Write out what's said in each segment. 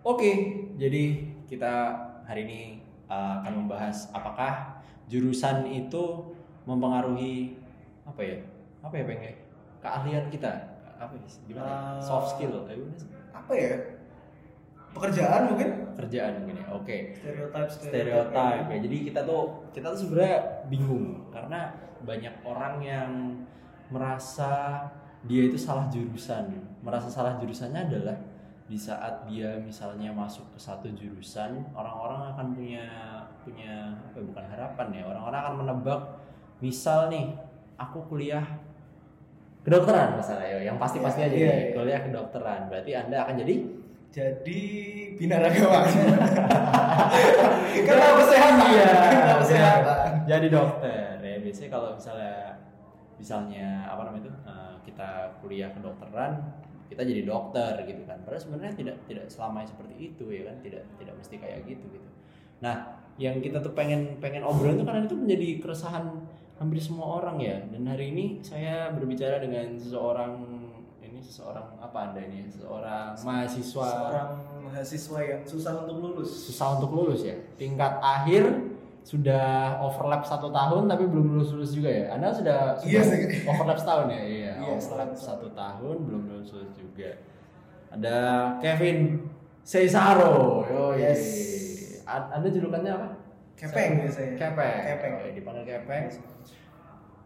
Oke, jadi kita hari ini uh, akan membahas apakah jurusan itu mempengaruhi apa ya? Apa ya pengen? Keahlian kita. Apa ya? Gimana? ya? Uh, Soft skill. Eh? Apa ya? Pekerjaan mungkin? Kerjaan gini. Oke. Stereotip Stereotype ya. Jadi kita tuh kita tuh sebenarnya bingung karena banyak orang yang merasa dia itu salah jurusan. Merasa salah jurusannya adalah di saat dia misalnya masuk ke satu jurusan orang-orang akan punya punya apa ya, bukan harapan ya orang-orang akan menebak misal nih aku kuliah kedokteran misalnya ya yang pasti-pasti aja Iya, nih, iya. kuliah kedokteran berarti anda akan jadi Jadi binaragawan. Kita kesehatan. Iya. Kita kesehatan. jadi dokter ya biasanya kalau misalnya misalnya apa namanya itu eh, kita kuliah kedokteran kita jadi dokter gitu kan. Padahal sebenarnya tidak tidak selamanya seperti itu ya kan? Tidak tidak mesti kayak gitu gitu. Nah yang kita tuh pengen pengen obrolin itu karena itu menjadi keresahan hampir semua orang ya. Dan hari ini saya berbicara dengan seseorang ini seseorang apa anda ini? Seseorang mahasiswa. Seorang mahasiswa yang susah untuk lulus. susah untuk lulus ya. Tingkat akhir sudah overlap satu tahun tapi belum lulus lulus juga ya? Anda sudah, sudah Iya sih. overlap setahun ya? Iya Iya, overlap satu tahun belum lulus lulus juga. Ada Kevin Cesaro. Yo Yes. anda julukannya apa? Kepeng biasanya. Kepeng. Kepeng. Oh, dipanggil Kepeng.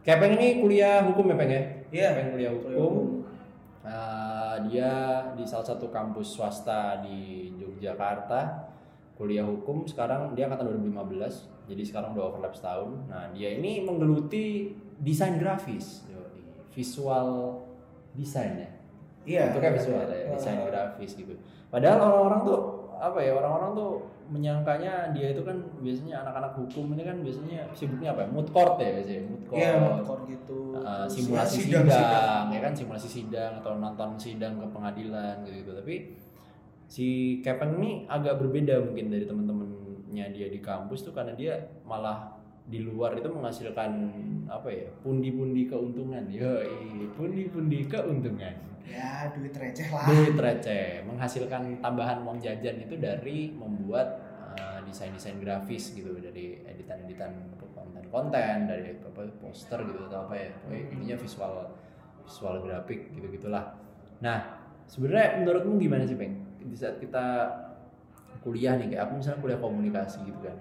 Kepeng ini kuliah hukum ya Peng ya? Iya. Kepeng kuliah hukum. Uh, dia di salah satu kampus swasta di Yogyakarta kuliah hukum sekarang dia angkatan 2015 jadi sekarang udah overlap setahun nah dia ini menggeluti desain grafis visual desain ya Iya. itu kan visual ya Eh, desain grafis gitu padahal orang-orang tuh apa ya orang-orang tuh menyangkanya dia itu kan biasanya anak-anak hukum ini kan biasanya sibuknya apa ya? mood court ya biasanya mood court Iya, motor gitu. Uh, simulasi ya, sidang, sidang. ya kan simulasi sidang atau nonton sidang ke pengadilan gitu, gitu tapi si Kepeng ini agak berbeda mungkin dari teman-temannya dia di kampus tuh karena dia malah di luar itu menghasilkan apa ya pundi-pundi keuntungan. Yoi pundi-pundi keuntungan. Ya, duit receh lah. duit receh. Menghasilkan tambahan uang jajan itu dari membuat uh, desain-desain grafis gitu dari editan-editan konten-konten dari apa poster gitu atau apa ya. Pokoknya intinya visual visual grafik gitu gitulah nah sebenarnya menurutmu gimana sih peng di saat kita kuliah nih kayak aku misalnya kuliah komunikasi gitu kan.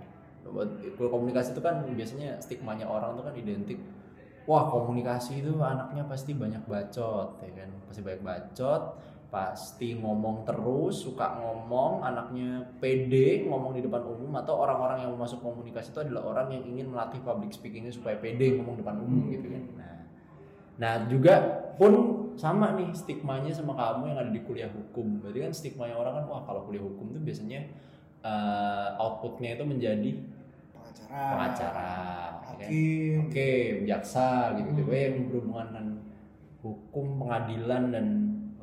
Kuliah komunikasi itu kan biasanya stigmanya orang tuh kan identik. Wah komunikasi itu anaknya pasti banyak bacot ya kan? Pasti banyak bacot pasti ngomong terus suka ngomong anaknya pede ngomong di depan umum atau orang-orang yang masuk komunikasi itu adalah orang yang ingin melatih public speakingnya supaya pede ngomong depan umum gitu kan. Nah nah juga pun sama nih stigmanya sama kamu yang ada di kuliah hukum berarti kan stigmanya orang kan wah kalau kuliah hukum tuh biasanya eh, outputnya itu menjadi Pengacara. pengacara ya kan? Hakim. Oke, jaksa gitu gitu Hmm. yang berhubungan dengan hukum, pengadilan dan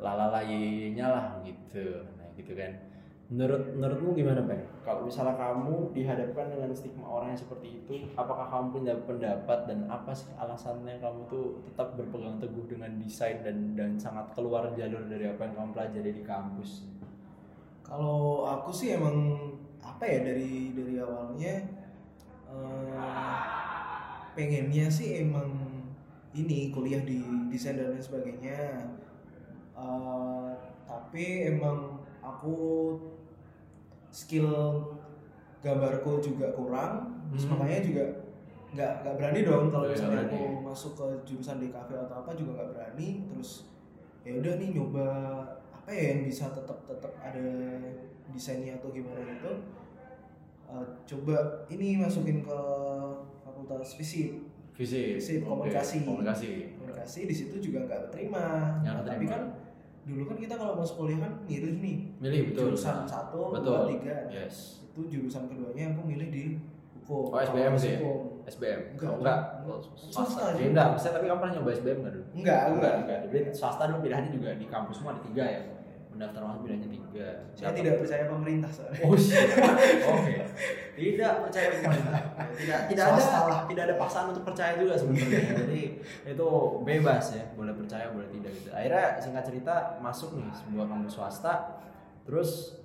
lalalayinya lah gitu. Nah, gitu kan. Menurut menurutmu gimana, Pak? Kalau misalnya kamu dihadapkan dengan stigma orang yang seperti itu, apakah kamu punya pendapat dan apa sih alasannya kamu tuh tetap berpegang teguh dengan desain dan dan sangat keluar jalur dari apa yang kamu pelajari di kampus? Kalau aku sih emang apa ya dari dari awalnya eh, pengennya sih emang ini kuliah di desain dan lain sebagainya. Eh, tapi emang aku skill gambarku juga kurang, terus Hmm. makanya juga nggak nggak berani dong kalau Nggak misalnya berani. aku masuk ke jurusan DKV atau apa juga nggak berani. Terus ya udah nih nyoba apa ya yang bisa tetap tetap ada desainnya atau gimana gitu Uh, coba ini masukin ke fakultas fisik Fisik, Fisik, Oke, komunikasi. komunikasi. komunikasi di situ juga nggak Nggak Nah, tapi kan dulu kan kita kalau masuk kuliah kan milih nih Milih betul. jurusan satu Betul. dua tiga Yes. itu jurusan keduanya aku milih di hukum Oh, SBM sih ya? hukum. SBM. Enggak. Oh, enggak. Swasta aja. enggak, maksudnya tapi kamu pernah nyoba SBM enggak dulu? enggak enggak, enggak. Jadi swasta dulu pilihannya juga di kampus semua ada tiga ya. Mendaftar masuk pilihannya tiga. saya tidak percaya pemerintah soalnya Oh, shit. Oke. Tidak percaya pemerintah. Tidak tidak ada lah. tidak ada paksaan untuk percaya juga sebenarnya. Jadi itu bebas ya, boleh percaya boleh tidak gitu. Akhirnya singkat cerita masuk nih sebuah kampus swasta. Terus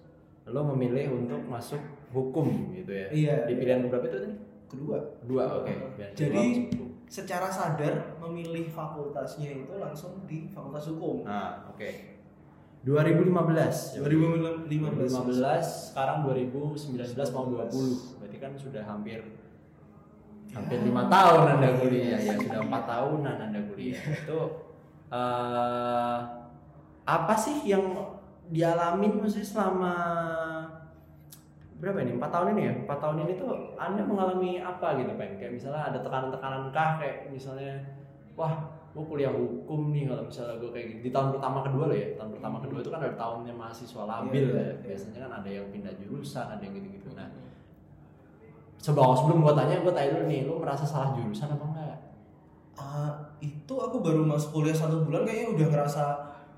lo memilih untuk masuk hukum gitu ya Iya, di iya. pilihan berapa itu tadi kedua dua oke kedua Jadi- secara sadar memilih fakultasnya itu langsung di fakultas hukum nah oke 2015 2015 2015 sekarang 2019 mau 20 berarti kan sudah hampir hampir Ya. lima tahun anda kuliah. Ya sudah empat tahunan anda kuliah. Itu eh, apa sih yang dialamin maksudnya selama berapa ini? Empat tahun ini ya? Empat tahun ini tuh anda mengalami apa gitu pengen kayak misalnya ada tekanan-tekanan kah? Kayak misalnya wah gue kuliah hukum nih kalau misalnya gue kayak gitu di tahun pertama kedua loh ya tahun pertama kedua itu kan ada tahunnya mahasiswa labil Iya, ya. iya. biasanya kan ada yang pindah jurusan ada yang gitu-gitu. Nah sebelum sebelum gue tanya gue tanya dulu nih lu merasa salah jurusan apa enggak? Ah, itu aku baru masuk kuliah satu bulan kayaknya udah ngerasa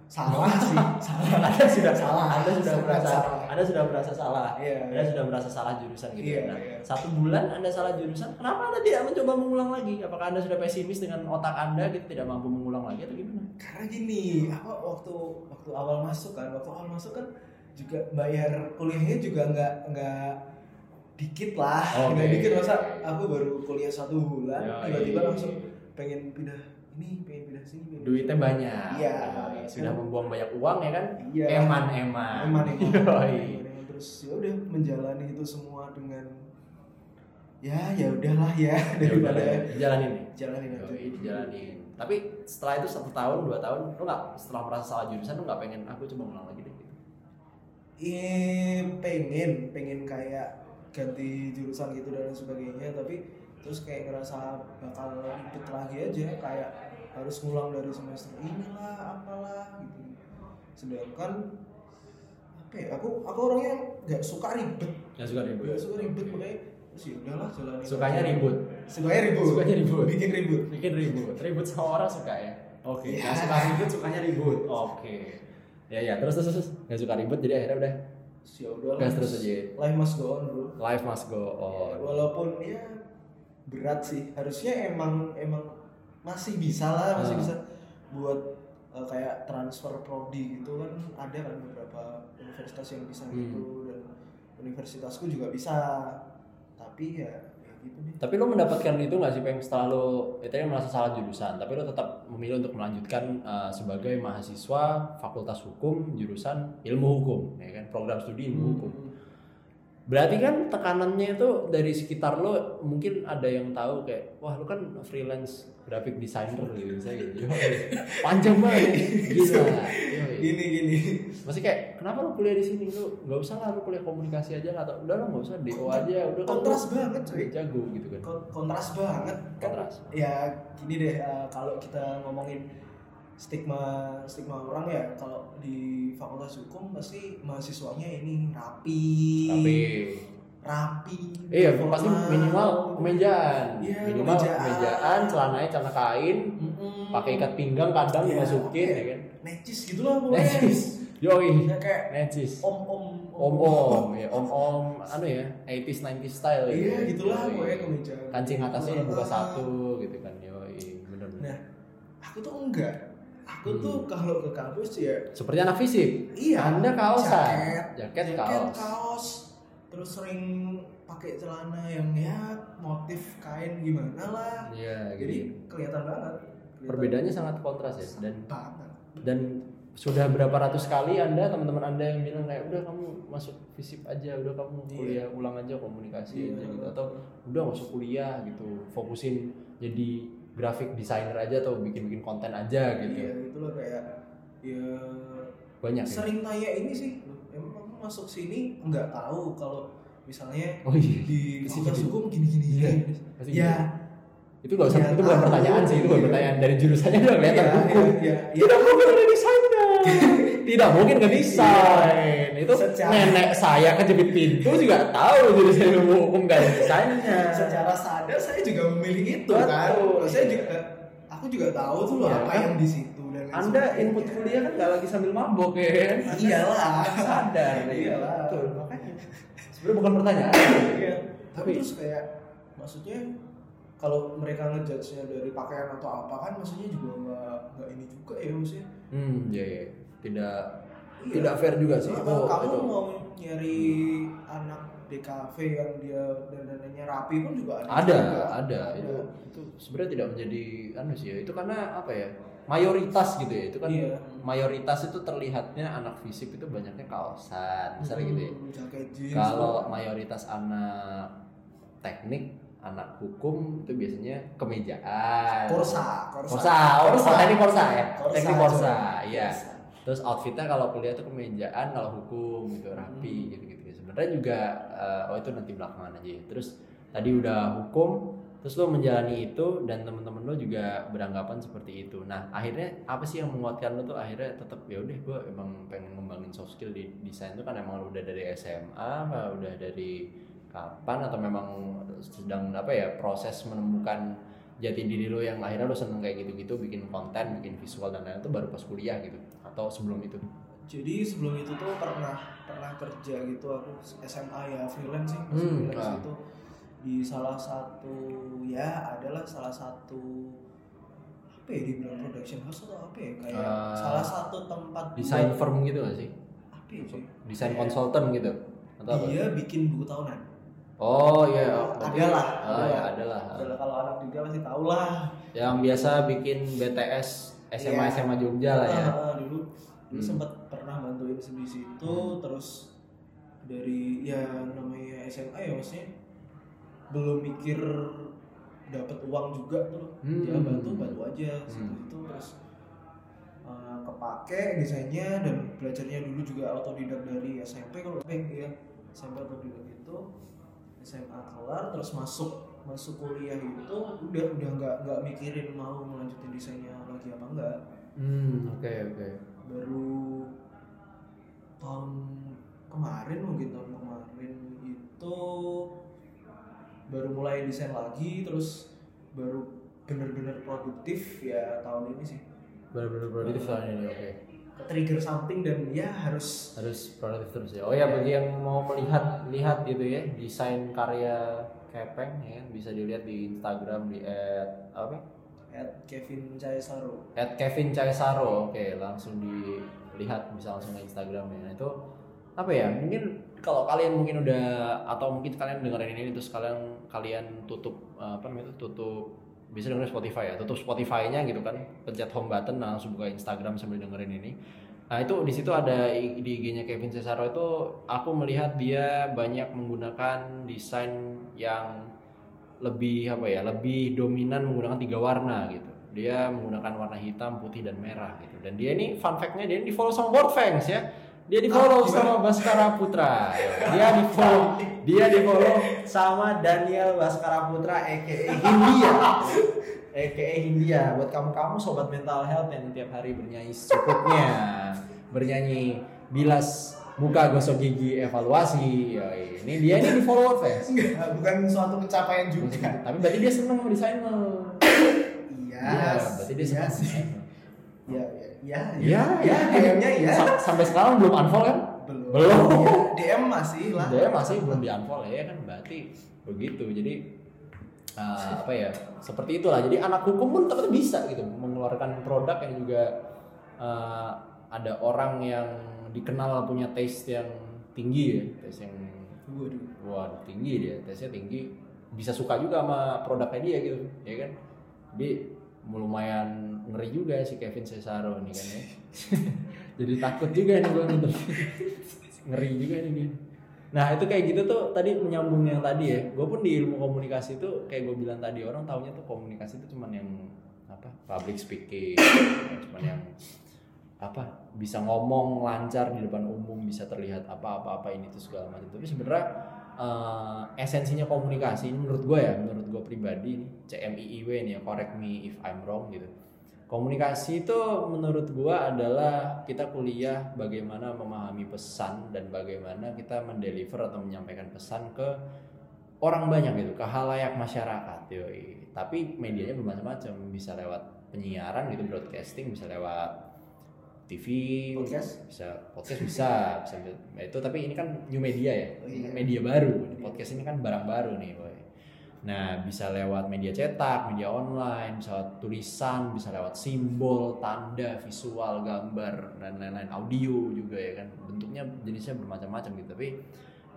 salah sih salah anda sudah Salah. anda sudah merasa salah. anda sudah merasa salah Iya, anda sudah merasa salah jurusan gitu Iya, nah iya. satu bulan anda salah jurusan kenapa anda tidak mencoba mengulang lagi apakah anda sudah pesimis dengan otak anda gitu tidak mampu mengulang lagi atau gimana karena gini apa waktu waktu awal masuk kan waktu awal masuk kan juga bayar kuliahnya juga nggak nggak dikit lah Oke. nggak dikit masa aku baru kuliah satu bulan Yoi. tiba-tiba langsung pengen pindah ini pengen pindah sini pengen pindah duitnya sini. banyak. Iya. Yoi. sudah membuang banyak uang ya kan? Iya. Eman eman. Eman eman terus ya udah menjalani itu semua dengan ya ya udahlah ya daripada Daripada jalanin nih. Jalanin aja Yoi, dijalanin. Tapi setelah itu satu tahun dua tahun lu nggak setelah merasa salah jurusan lu nggak pengen aku coba ngulang lagi deh. Gitu Iya pengen. Pengen kayak ganti jurusan gitu dan sebagainya. Tapi terus kayak ngerasa bakal ribet lagi aja. Kayak harus ngulang dari semester inilah apalah gitu. Sedangkan apa ya aku aku orangnya nggak suka ribet. Nggak suka ribut nggak suka ribet makanya terus ya udahlah jalanin sukanya ribut. Sukanya ribut. Sukanya ribut. bikin ribut. Bikin ribut. Ribut sama orang suka ya? Oke. Iya. nggak suka ribut sukanya ribut. Oke. Ya ya terus terus terus. Nggak suka ribut jadi akhirnya udah. Ya udahlah gas terus aja. life must go on bro. Life must go on. Walaupun ya berat sih. Harusnya emang emang masih bisa lah masih Ah. bisa buat eh, kayak transfer prodi gitu kan ada kan beberapa universitas yang bisa Hmm. gitu dan universitasku juga bisa tapi ya, ya gitu deh tapi lo mendapatkan itu nggak sih peng setelah lo ya tadi merasa salah jurusan tapi lo tetap memilih untuk melanjutkan uh, sebagai mahasiswa fakultas hukum jurusan ilmu hukum ya kan program studi ilmu hukum Hmm. Berarti kan tekanannya itu dari sekitar lo mungkin ada yang tahu kayak wah lo kan freelance graphic designer gitu misalnya gitu. Panjang banget. Gila. Gini gini Masih kayak kenapa lo kuliah di sini lo nggak usah lah lo kuliah komunikasi aja lah atau udah lo nggak usah DO aja udah kan kontras banget cuy jago gitu kan. Kon- kontras banget kan Kontras. ya gini deh eh, kalau kita ngomongin stigma stigma orang ya kalau di fakultas hukum pasti mahasiswanya ini rapi Tapi rapi iya pasti formal. minimal kemejaan. Iya, minimal kemejaan. kemejaan, celananya celana kain, Mm-mm. pakai ikat pinggang kadang Iya, dimasukin oke. ya kan. necis gitu lah pokoknya Necis. Yoi. Ya, kayak Necis. om om om om ya om om anu ya 80s 90s style iya gitu. gitulah pokoknya kemeja kancing atasnya dibuka Ah. satu gitu kan yoi bener bener nah aku tuh enggak aku Hmm. tuh kalau ke kampus ya seperti anak fisik. Iya. Anda kaosan. Jaket, jaket, kaos. kaos. Terus sering pakai celana yang ya motif kain gimana lah. Iya jadi jadi kelihatan banget. Kelihatan perbedaannya sangat kontras ya. Dan banget. dan sudah berapa ratus kali anda teman-teman anda yang bilang kayak udah kamu masuk fisip aja udah kamu Iya. kuliah ulang aja komunikasi aja Iya. gitu. Atau udah masuk kuliah gitu. Fokusin jadi graphic designer aja atau bikin-bikin konten aja gitu. Iya itulah kayak ya banyak ya? sering tanya ini sih "Loh, emang kamu masuk sini? Nggak tahu kalau misalnya oh iya. di fakultas hukum gini gini Iya, gini pasti ya itu gak usah Ya, itu bukan tahu. pertanyaan sih itu bukan Iya. pertanyaan dari jurusannya udah kelihatan Iya, hukum. iya, iya. tidak mungkin ada desainnya tidak mungkin ngedesain itu Secara- nenek saya kejepit pintu juga tahu jurusan ilmu hukum gak ada desainnya. Secara sadar saya juga memilih itu Betul. kan saya juga aku juga tahu tuh loh Iya, apa kan? yang di situ lain anda input kuliah kan gak lagi sambil mabok ya kan Anda Iyalah. sadar Iyalah. betul makanya sebenarnya bukan pertanyaan Iya. tapi terus kayak maksudnya kalau mereka ngejudge-nya dari pakaian atau apa kan maksudnya juga nggak nggak ini juga ya maksudnya hmm ya ya tidak tidak fair juga sih. Kalau Itu, kamu itu. mau nyari anak DKV yang dia dandanannya rapi pun juga ada. ada juga. ada itu itu sebenarnya tidak menjadi anu sih ya itu karena apa ya mayoritas gitu ya itu kan Iya. mayoritas itu terlihatnya anak fisik itu banyaknya kaosan misalnya gitu ya Hmm, kalau mayoritas anak teknik anak hukum itu biasanya kemejaan Korsa, Korsa. Korsa, oh, Korsa. teknik Korsa ya Korsa, teknik Korsa iya terus outfitnya kalau kuliah tuh kemejaan kalau hukum gitu rapi Hmm. gitu gitu sebenarnya juga eh, oh itu nanti belakangan aja ya. terus tadi udah hukum terus lo menjalani itu dan temen-temen lo juga beranggapan seperti itu. Nah akhirnya apa sih yang menguatkan lo tuh? Akhirnya tetap ya udah gue emang pengen ngembangin soft skill di desain tuh kan emang lo udah dari SMA apa udah dari kapan? Atau memang sedang apa ya proses menemukan jati diri lo yang akhirnya lo seneng kayak gitu-gitu bikin konten bikin visual dan lain-lain itu baru pas kuliah gitu? Atau sebelum itu? Jadi sebelum itu tuh pernah pernah kerja gitu aku SMA ya freelance sih Hmm, freelance ah. itu di salah satu ya adalah salah satu apa ya dibilang production house atau apa ya kayak Ah, salah satu tempat desain buat- firm gitu gak sih? Apa ya cuy? desain konsultan gitu? Atau apa? Dia bikin buku tahunan. Oh iya ada lah ah, ya ada lah. Kalau anak juga pasti tahu lah. Yang biasa bikin BTS SMA Iya. SMA Jogja lah ya. Ah, dulu dulu Hmm. sempat pernah bantuin di situ terus dari ya namanya SMA ya maksudnya belum mikir dapat uang juga tuh. Hmm. ya bantu bantu aja situ Hmm. itu. Terus uh, kepake desainnya dan belajarnya dulu juga autodidak dari SMP kalau SMP ya. SMP autodidak itu SMA kelar terus masuk masuk kuliah itu udah udah nggak nggak mikirin mau melanjutin desainnya lagi apa enggak hmm oke oke. Baru tahun kemarin mungkin tahun kemarin itu baru mulai desain lagi terus baru bener-bener produktif ya tahun ini sih. Benar-benar produktif soalnya ini oke. ke trigger something dan ya harus harus produktif terus ya. Oh ya bagi yang mau melihat lihat gitu ya desain karya kepeng ya bisa dilihat di Instagram di at apa? At Kevin Caesaro. At Kevin Caesaro oke langsung dilihat bisa langsung ke Instagram ya. Nah, itu apa ya mungkin kalau kalian mungkin udah atau mungkin kalian dengerin ini terus kalian kalian tutup eh, apa namanya itu tutup bisa dengerin Spotify ya tutup Spotify-nya gitu kan pencet home button nah, langsung buka Instagram sambil dengerin ini. Nah itu di situ ada di IG-nya Kevin Cesaro itu aku melihat dia banyak menggunakan desain yang lebih apa ya lebih dominan menggunakan tiga warna gitu. Dia menggunakan warna hitam putih dan merah gitu. Dan dia ini fun fact-nya dia di follow sama World Fangs ya dia di follow Ah, sama Baskara Putra. Dia di follow dia di follow sama Daniel Baskara Putra aka Hindia. Aka Hindia. Buat kamu kamu sobat mental health yang tiap hari bernyanyi secukupnya. Bernyanyi bilas muka gosok gigi evaluasi. Yoi. ini dia ini di follow Enggak, bukan suatu pencapaian juga. Tapi berarti dia seneng sama desain lo. iya Iya, berarti dia iya seneng. sih. ya ya Iya, ya DM-nya ya Sa- Sampai sekarang belum unfollow kan? belum Belum. Ya, DM masih lah Dia masih belum di unfollow ya kan berarti begitu. Jadi eh, apa ya? Seperti itulah. Jadi anak hukum pun ternyata bisa gitu mengeluarkan produk yang juga eh, ada orang yang dikenal punya taste yang tinggi ya, taste yang waduh wah tinggi dia, taste-nya tinggi. Bisa suka juga sama produknya dia gitu, ya kan? Jadi lumayan ngeri juga si Kevin Cesaro nih kan ya. Jadi takut juga nih gue nonton. ngeri juga nih dia. Nah itu kayak gitu tuh tadi menyambung yang tadi ya. Gue pun di ilmu komunikasi tuh kayak gue bilang tadi orang taunya tuh komunikasi itu cuman yang apa public speaking, cuman yang apa bisa ngomong lancar di depan umum bisa terlihat apa-apa-apa ini tuh segala macam. Tapi sebenarnya eh, esensinya komunikasi ini menurut gue ya, menurut gue pribadi nih CMIIW nih ya, correct me if I'm wrong gitu. Komunikasi itu menurut gua adalah kita kuliah bagaimana memahami pesan dan bagaimana kita mendeliver atau menyampaikan pesan ke orang banyak gitu, ke halayak masyarakat. Yoi. Tapi medianya bermacam-macam, bisa lewat penyiaran gitu, broadcasting, bisa lewat TV, Podcast? bisa podcast bisa, bisa nah, itu tapi ini kan new media ya, Oh, iya. media baru. Podcast ini kan barang baru nih, boy. Nah, bisa lewat media cetak, media online, bisa lewat tulisan, bisa lewat simbol, tanda, visual, gambar, dan lain-lain, audio juga ya kan. Bentuknya jenisnya bermacam-macam gitu, tapi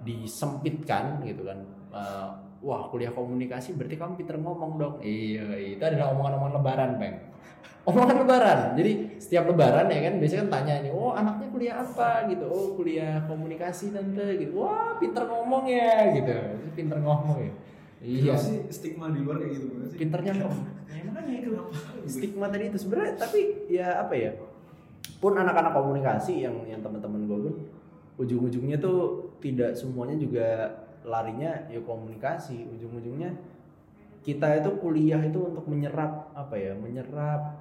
disempitkan gitu kan. Eh, wah, kuliah komunikasi berarti kamu pinter ngomong dong. Iya, itu adalah omongan-omongan lebaran, Bang. Omongan lebaran. Jadi setiap lebaran ya kan biasanya kan tanya nih, "Oh, anaknya kuliah apa?" gitu. "Oh, kuliah komunikasi tante." gitu. "Wah, pinter ngomong ya." gitu. Pinter ngomong ya. Iya. Kenapa sih stigma di luar kayak gitu? Banget sih? Pinternya kok ya makanya itu. Stigma tadi itu? Sebenarnya tapi ya apa ya? Pun anak-anak komunikasi yang yang teman-teman gue pun ujung-ujungnya tuh tidak semuanya juga larinya ya komunikasi. Ujung-ujungnya kita itu kuliah itu untuk menyerap apa ya? Menyerap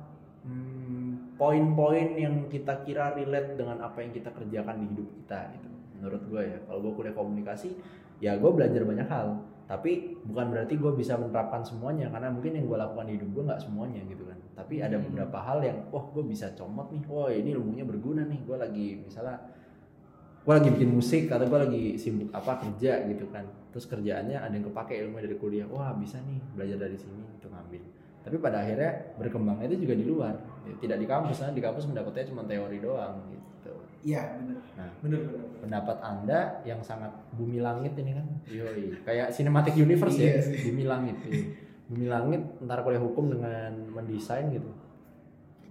hmm, poin-poin yang kita kira relate dengan apa yang kita kerjakan di hidup kita gitu. Menurut gue ya. Kalau gue kuliah komunikasi ya gue belajar banyak hal tapi bukan berarti gue bisa menerapkan semuanya karena mungkin yang gue lakukan di hidup gue nggak semuanya gitu kan. Tapi ada Hmm. beberapa hal yang oh gue bisa comot nih. Wah ini ilmunya berguna nih. Gue lagi misalnya gue lagi bikin musik atau gue lagi sibuk apa kerja gitu kan. Terus kerjaannya ada yang kepake ilmu dari kuliah. Wah bisa nih belajar dari sini itu ngambil. Tapi pada akhirnya berkembangnya itu juga di luar. Tidak di kampus nah di kampus mendapatnya cuma teori doang gitu iya bener Nah. bener bener pendapat anda yang sangat bumi langit ini kan? Yoi. Kayak cinematic universe ya? Iya sih. bumi langit iya. bumi langit antara kuliah hukum dengan mendesain gitu.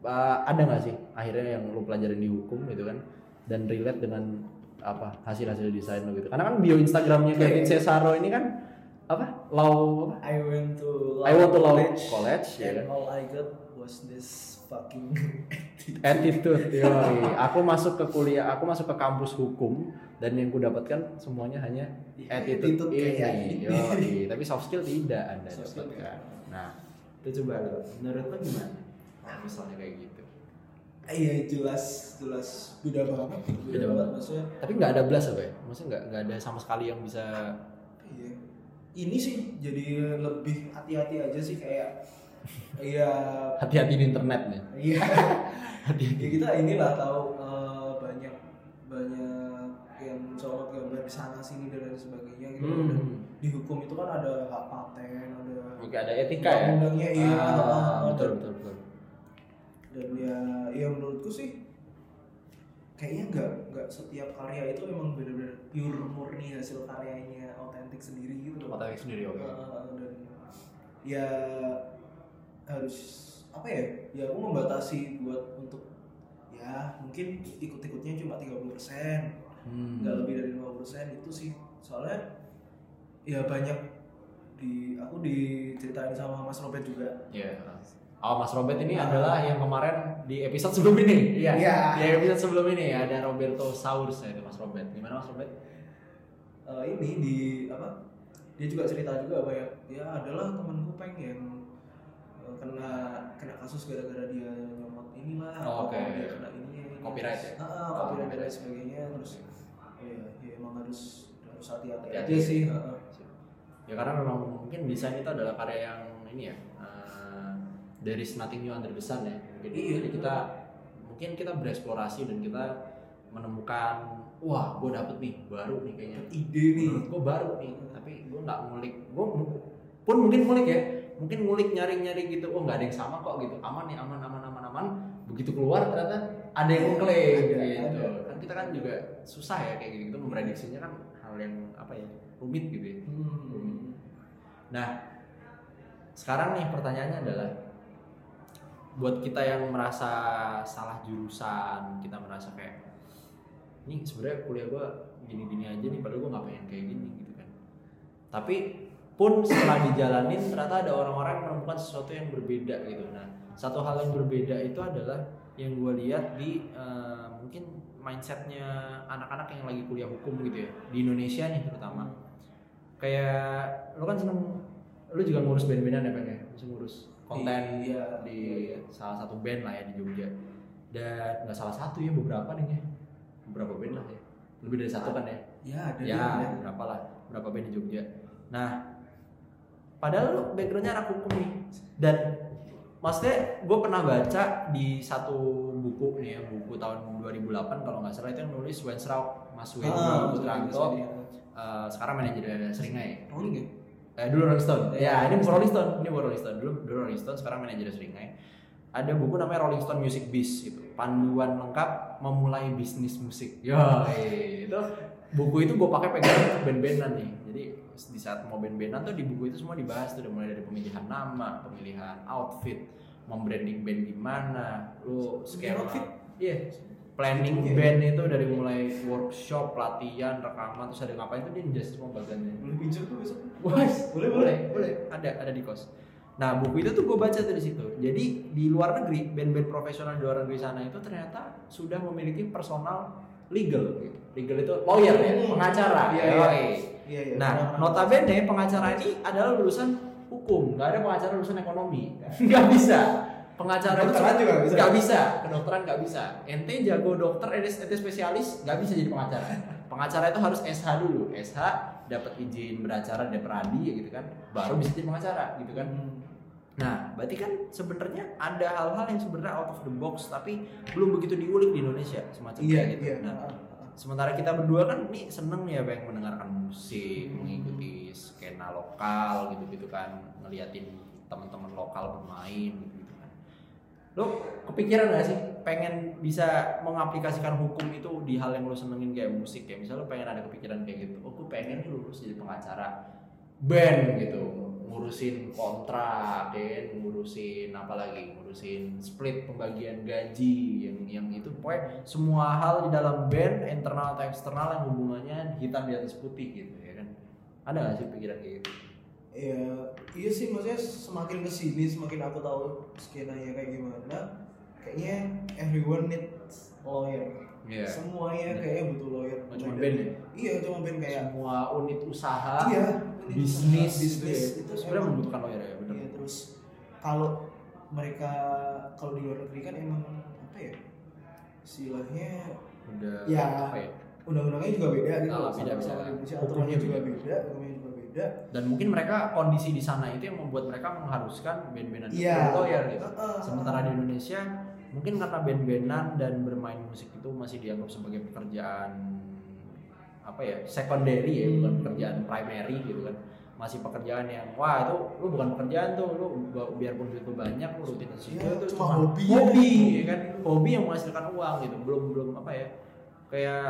Uh, ada nggak sih akhirnya yang lo pelajarin di hukum gitu kan? Dan relate dengan apa hasil hasil desain lo gitu. Karena kan bio instagramnya Kevin Cesaro ini kan apa law apa? I went to I want to law college, college, ya and kan? all I got was this fucking attitude yoi. aku masuk ke kuliah aku masuk ke kampus hukum dan yang ku dapatkan semuanya hanya attitude, Attitude kayak ini yoi. tapi soft skill tidak anda Soft skill dapatkan. nah. Itu coba lo. Menurut lo gimana? Nah, misalnya kayak gitu. Iya jelas jelas. Beda banget. Beda, Beda banget. banget. maksudnya. Tapi nggak ada belas apa ya? Maksudnya nggak nggak ada sama sekali yang bisa iya. Ini sih jadi lebih hati-hati aja sih kayak iya. Hati-hati di internet nih. Iya. Hati-hati. Ya kita inilah tahu eh, banyak banyak yang mencolok gambar di sana sini dan lain sebagainya gitu. Dan Hmm. di hukum itu kan ada hak paten ada Oke ada etika ya? Undang-undangnya, iya. Ah, betul dan- betul betul. Dan ya ya menurutku sih kayaknya nggak nggak setiap karya itu emang benar-benar pure murni hasil karyanya otentik sendiri gitu. Otentik sendiri, oke. Uh, dan ya harus apa ya ya aku membatasi buat untuk ya mungkin ikut-ikutnya cuma 30% persen Hmm. nggak lebih dari 50% itu sih soalnya ya banyak di aku diceritain sama Mas Robert juga Iya. Oh Mas Robert ini adalah yang kemarin di episode sebelum ini. Iya. Iya. Di episode sebelum ini ada Roberto Saurs ya itu Mas Robert. Gimana Mas Robert? Eh, ini di apa dia juga cerita juga banyak ya adalah temanku pengen kena kena kasus gara-gara dia nyomot inilah Oh, oke. dia kena ini. Copyright ya? ah, ah, Oh, copyright dan copyright. sebagainya terus ya, ya emang harus harus hati-hati aja sih ah. Ya karena memang mungkin desain itu adalah karya yang ini ya. Uh, there is nothing new under the sun ya. Mungkin Iya. jadi kita mungkin kita bereksplorasi dan kita menemukan wah gue dapet nih baru nih kayaknya ide nih gue baru nih tapi gue nggak ngulik gue pun mungkin ngulik ya mungkin ngulik nyari nyari gitu oh nggak ada yang sama kok gitu. Aman nih aman aman aman aman. Begitu keluar ternyata ada yang mengklaim gitu. ada. kan kita kan juga susah ya kayak gitu gitu memprediksinya kan hal yang apa ya rumit gitu ya. Hmm. nah sekarang nih pertanyaannya adalah buat kita yang merasa salah jurusan kita merasa kayak ini sebenarnya kuliah gue gini-gini aja nih padahal gue nggak pengen kayak gini gitu kan. Tapi pun setelah dijalanin ternyata ada orang-orang yang menemukan sesuatu yang berbeda gitu. Nah satu hal yang berbeda itu adalah yang gue lihat di eh, mungkin mindsetnya anak-anak yang lagi kuliah hukum gitu ya di Indonesia nih terutama. Kayak lo kan seneng lo juga ngurus band-bandan ya pengen ya? Ngurus konten Iya, di iya, iya. salah satu band lah ya di Jogja. Dan nggak salah satu ya beberapa nih ya. Beberapa band lah ya. Lebih dari satu kan ya? Ya ada ya juga. berapa lah berapa band di Jogja. Nah padahal lu backgroundnya anak hukum nih. Dan maksudnya gue pernah baca di satu buku nih ya buku tahun 2008 kalau nggak salah itu yang nulis Wensrauk Mas Wendy Ah, Putranto iya. eh, sekarang manajer Seringai. Oh, iya. eh dulu Rolling Stone. Ya ini bukan Rolling Stone. Ini bukan Rolling Stone. Dulu dulu Rolling Stone sekarang manajer Seringai. Ada buku namanya Rolling Stone Music Biz itu panduan lengkap memulai bisnis musik. Ya itu buku itu gue pakai pegang untuk band-bandan nih jadi di saat mau band-bandan tuh di buku itu semua dibahas tuh mulai dari pemilihan nama pemilihan outfit membranding band gimana lu skema iya planning Iya. band itu dari mulai workshop latihan rekaman terus ada ngapain tuh dia jelasin semua bagiannya boleh pinjam tuh besok Wah, Boleh, boleh, boleh. Ada, ada di kos. Nah, buku itu tuh gue baca tuh di situ. Jadi di luar negeri, band-band profesional di luar negeri sana itu ternyata sudah memiliki personal legal. Gitu. Legal itu lawyer ya, Hmm. pengacara. Iya, iya. iya iya Nah, notabene pengacara ini adalah lulusan hukum, nggak ada pengacara lulusan ekonomi, nggak bisa. Pengacara itu juga nggak bisa. nggak bisa, kedokteran nggak bisa. Ente jago dokter, ente, ente spesialis, nggak bisa jadi pengacara. Pengacara itu harus SH dulu, SH dapat izin beracara dari Peradi gitu kan, baru bisa jadi pengacara gitu kan. Hmm. Nah, berarti kan sebenarnya ada hal-hal yang sebenarnya out of the box tapi belum begitu diulik di Indonesia semacam kayak gitu. iya Nah, Ah, ah. sementara kita berdua kan nih seneng ya pengen mendengarkan musik mengikuti skena lokal gitu-gitu kan ngeliatin teman-teman lokal bermain gitu kan lo kepikiran gak sih pengen bisa mengaplikasikan hukum itu di hal yang lo senengin kayak musik ya misalnya lo pengen ada kepikiran kayak gitu oh gue pengen lulus jadi pengacara band gitu ngurusin kontrak ya kan? ngurusin apa lagi ngurusin split pembagian gaji yang yang itu. Pokoknya semua hal di dalam band internal atau eksternal yang hubungannya hitam di atas putih gitu ya kan? Ada gak sih pikiran kayak gitu? Ya iya sih maksudnya semakin ke sini semakin aku tahu skenanya kayak gimana kayaknya everyone needs lawyer. Iya. semuanya Bener. kayaknya butuh lawyer. Nggak cuma band dari- iya cuma band kayak semua unit usaha. Iya bisnis bisnis gitu ya. itu sebenarnya emang- membutuhkan lawyer ya benar Iya terus kalau mereka kalau di luar negeri kan emang apa ya istilahnya udah Ya. apa ya undang-undangnya juga beda gitu Ah, loh, beda. Indonesia Hukumnya aturannya juga beda. beda hukumnya juga beda dan mungkin mereka kondisi di sana itu yang membuat mereka mengharuskan band-bandan itu Iya. lawyer gitu Heeh. sementara di Indonesia mungkin karena band-bandan dan bermain musik itu masih dianggap sebagai pekerjaan apa ya secondary ya bukan pekerjaan primary gitu kan. Masih pekerjaan yang wah itu lu bukan pekerjaan tuh lu biarpun duit lu banyak lu rutinitas Iya, itu cuma cuma hobi. hobi ya kan. Hobi yang menghasilkan uang gitu belum belum apa ya kayak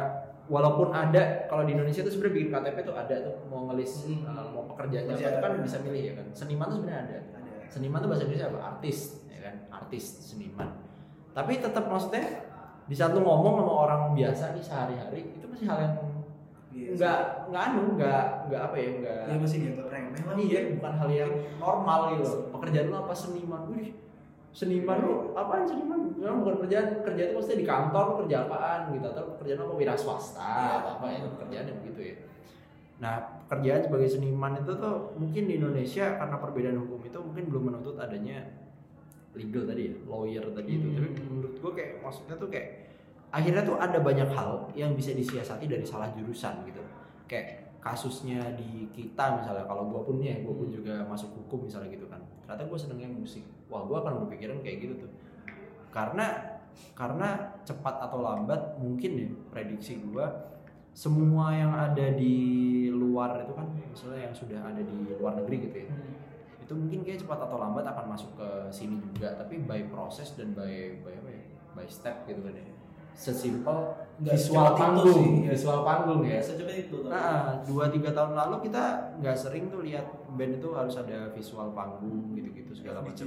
walaupun ada kalau di Indonesia tuh sebenarnya bikin KTP tuh ada tuh mau ngelis Hmm. uh, mau pekerjaannya apa tuh kan bisa milih ya kan. Seniman tuh sebenarnya ada. Ada. Seniman tuh bahasa Indonesia apa? Artis ya kan. Artis seniman. Tapi tetap maksudnya di saat lu ngomong sama orang biasa nih sehari-hari itu masih hal yang Iya nggak nggak anu nggak nggak apa ya nggak ya masih dianggap remeh lah iya bukan hal yang normal gitu pekerjaan lu apa? Seniman. Wih seniman lu apaan seniman? Memang bukan kerjaan kerja itu maksudnya di kantor lu kerja apaan gitu. Atau pekerjaan apa? Wira swasta Iya. atau apa itu pekerjaan yang begitu ya. Nah pekerjaan sebagai seniman itu tuh mungkin di Indonesia karena perbedaan hukum itu mungkin belum menuntut adanya legal tadi ya lawyer tadi itu. Hmm. tapi menurut gua kayak maksudnya tuh kayak akhirnya tuh ada banyak hal yang bisa disiasati dari salah jurusan gitu. Kayak kasusnya di kita misalnya kalau gua pun ya gua pun juga masuk hukum misalnya gitu kan. Ternyata gua senengnya musik. Wah gua akan berpikiran kayak gitu tuh. Karena karena cepat atau lambat mungkin ya prediksi gua semua yang ada di luar itu kan misalnya yang sudah ada di luar negeri gitu ya itu mungkin kayak cepat atau lambat akan masuk ke sini juga. Tapi by proses dan by by apa ya by step gitu kan ya sesimpel Nggak visual panggung sih. visual panggung ya secepat itu tapi Nah, dua tiga tahun lalu kita nggak sering tuh lihat band itu harus ada visual panggung gitu-gitu segala macam.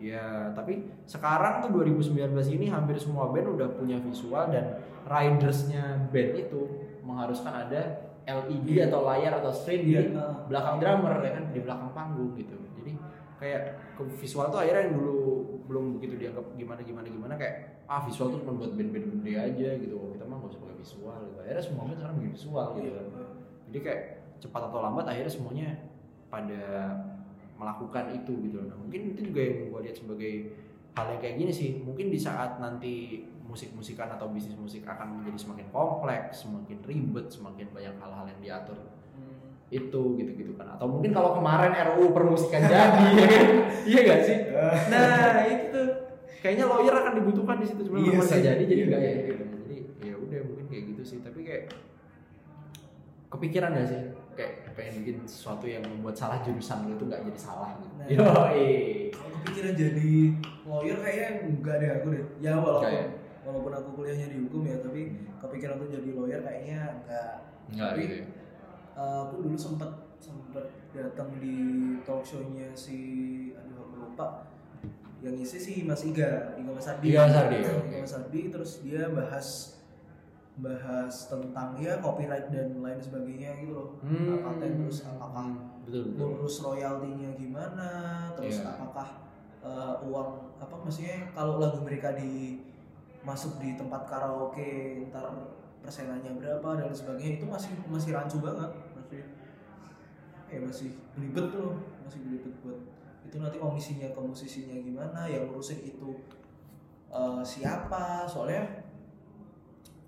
Ya, tapi sekarang tuh 2019 ini hampir semua band udah punya visual dan ridersnya band itu mengharuskan ada LED atau layar atau screen di Iya. belakang drummer ya kan di belakang panggung gitu. Jadi kayak visual tuh akhirnya yang dulu belum begitu dianggap gimana gimana gimana kayak ah visual tuh cuma buat band-band gede aja gitu. Kita mah nggak usah pakai visual gitu. Akhirnya semua band sekarang bikin visual gitu kan jadi kayak cepat atau lambat akhirnya semuanya pada melakukan itu gitu nah mungkin itu juga yang gue lihat sebagai hal yang kayak gini sih mungkin di saat nanti musik-musikan atau bisnis musik akan menjadi semakin kompleks semakin ribet semakin banyak hal-hal yang diatur itu gitu-gitu kan atau mungkin kalau kemarin RUU permusikan jadi ya kan? iya gak sih nah itu tuh kayaknya lawyer akan dibutuhkan di situ cuma Iya nggak jadi jadi Iya, nggak ya iya. gitu jadi ya udah mungkin kayak gitu sih tapi kayak kepikiran gak sih kayak pengen bikin sesuatu yang membuat salah jurusan lu itu nggak jadi salah gitu. Nah. Yo, kalau kepikiran jadi lawyer kayaknya enggak deh aku deh ya walaupun Enggak ya? walaupun aku kuliahnya di hukum ya tapi kepikiran tuh jadi lawyer kayaknya enggak Enggak Tapi, gitu ya. Eh, aku dulu sempat sempat datang di talk show-nya si aduh aku lupa yang isi si Mas Iga Iga Mas Ardi Iga Mas Ardi, Iga. Mas Ardi terus dia bahas bahas tentang ya copyright dan lain sebagainya gitu loh Hmm. paten terus apakah betul betul. ngurus royaltinya gimana terus Iya. apakah eh, uang apa maksudnya kalau lagu mereka di masuk di tempat karaoke ntar persenannya berapa dan sebagainya itu masih masih rancu banget masih eh masih belibet tuh masih belibet buat itu nanti komisinya ke musisinya gimana yang ngurusin itu eh, siapa soalnya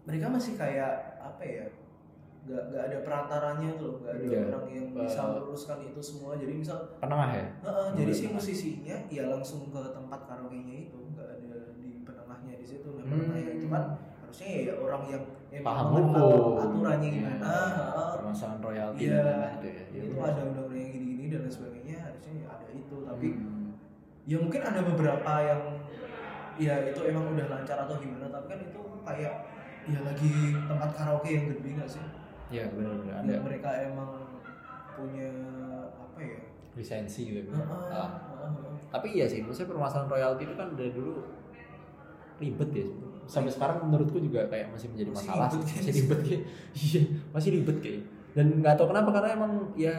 mereka masih kayak apa ya nggak nggak ada perantaranya tuh loh, nggak ada Iya. orang yang bisa meluruskan itu semua jadi misal Penengah ya? Heeh, jadi si musisinya ya langsung ke tempat karaoke-nya itu nggak ada di penengahnya di situ nah Hmm. penengahnya itu kan harusnya ya orang yang emang Paham mengenal hukum. aturannya Iya. gimana heeh. Permasalahan royalti Iya. dan lain-lain itu ya. Ya, itu ada undang-undang yang gini-gini dan lain sebagainya harusnya ya ada itu tapi Hmm. ya mungkin ada beberapa yang ya itu emang udah lancar atau gimana tapi kan itu kayak ya lagi tempat karaoke yang gede nggak sih Iya benar-benar ada mereka emang punya apa ya lisensi gitu. Heeh, Ah. heeh, heeh. Tapi iya sih, maksudnya permasalahan royalti itu kan dari dulu ribet ya. Sampai sekarang menurutku juga kayak masih menjadi Masih masalah ribet. Masih ribet kayak. Iya, masih ribet kayak. Dan nggak tahu kenapa karena emang ya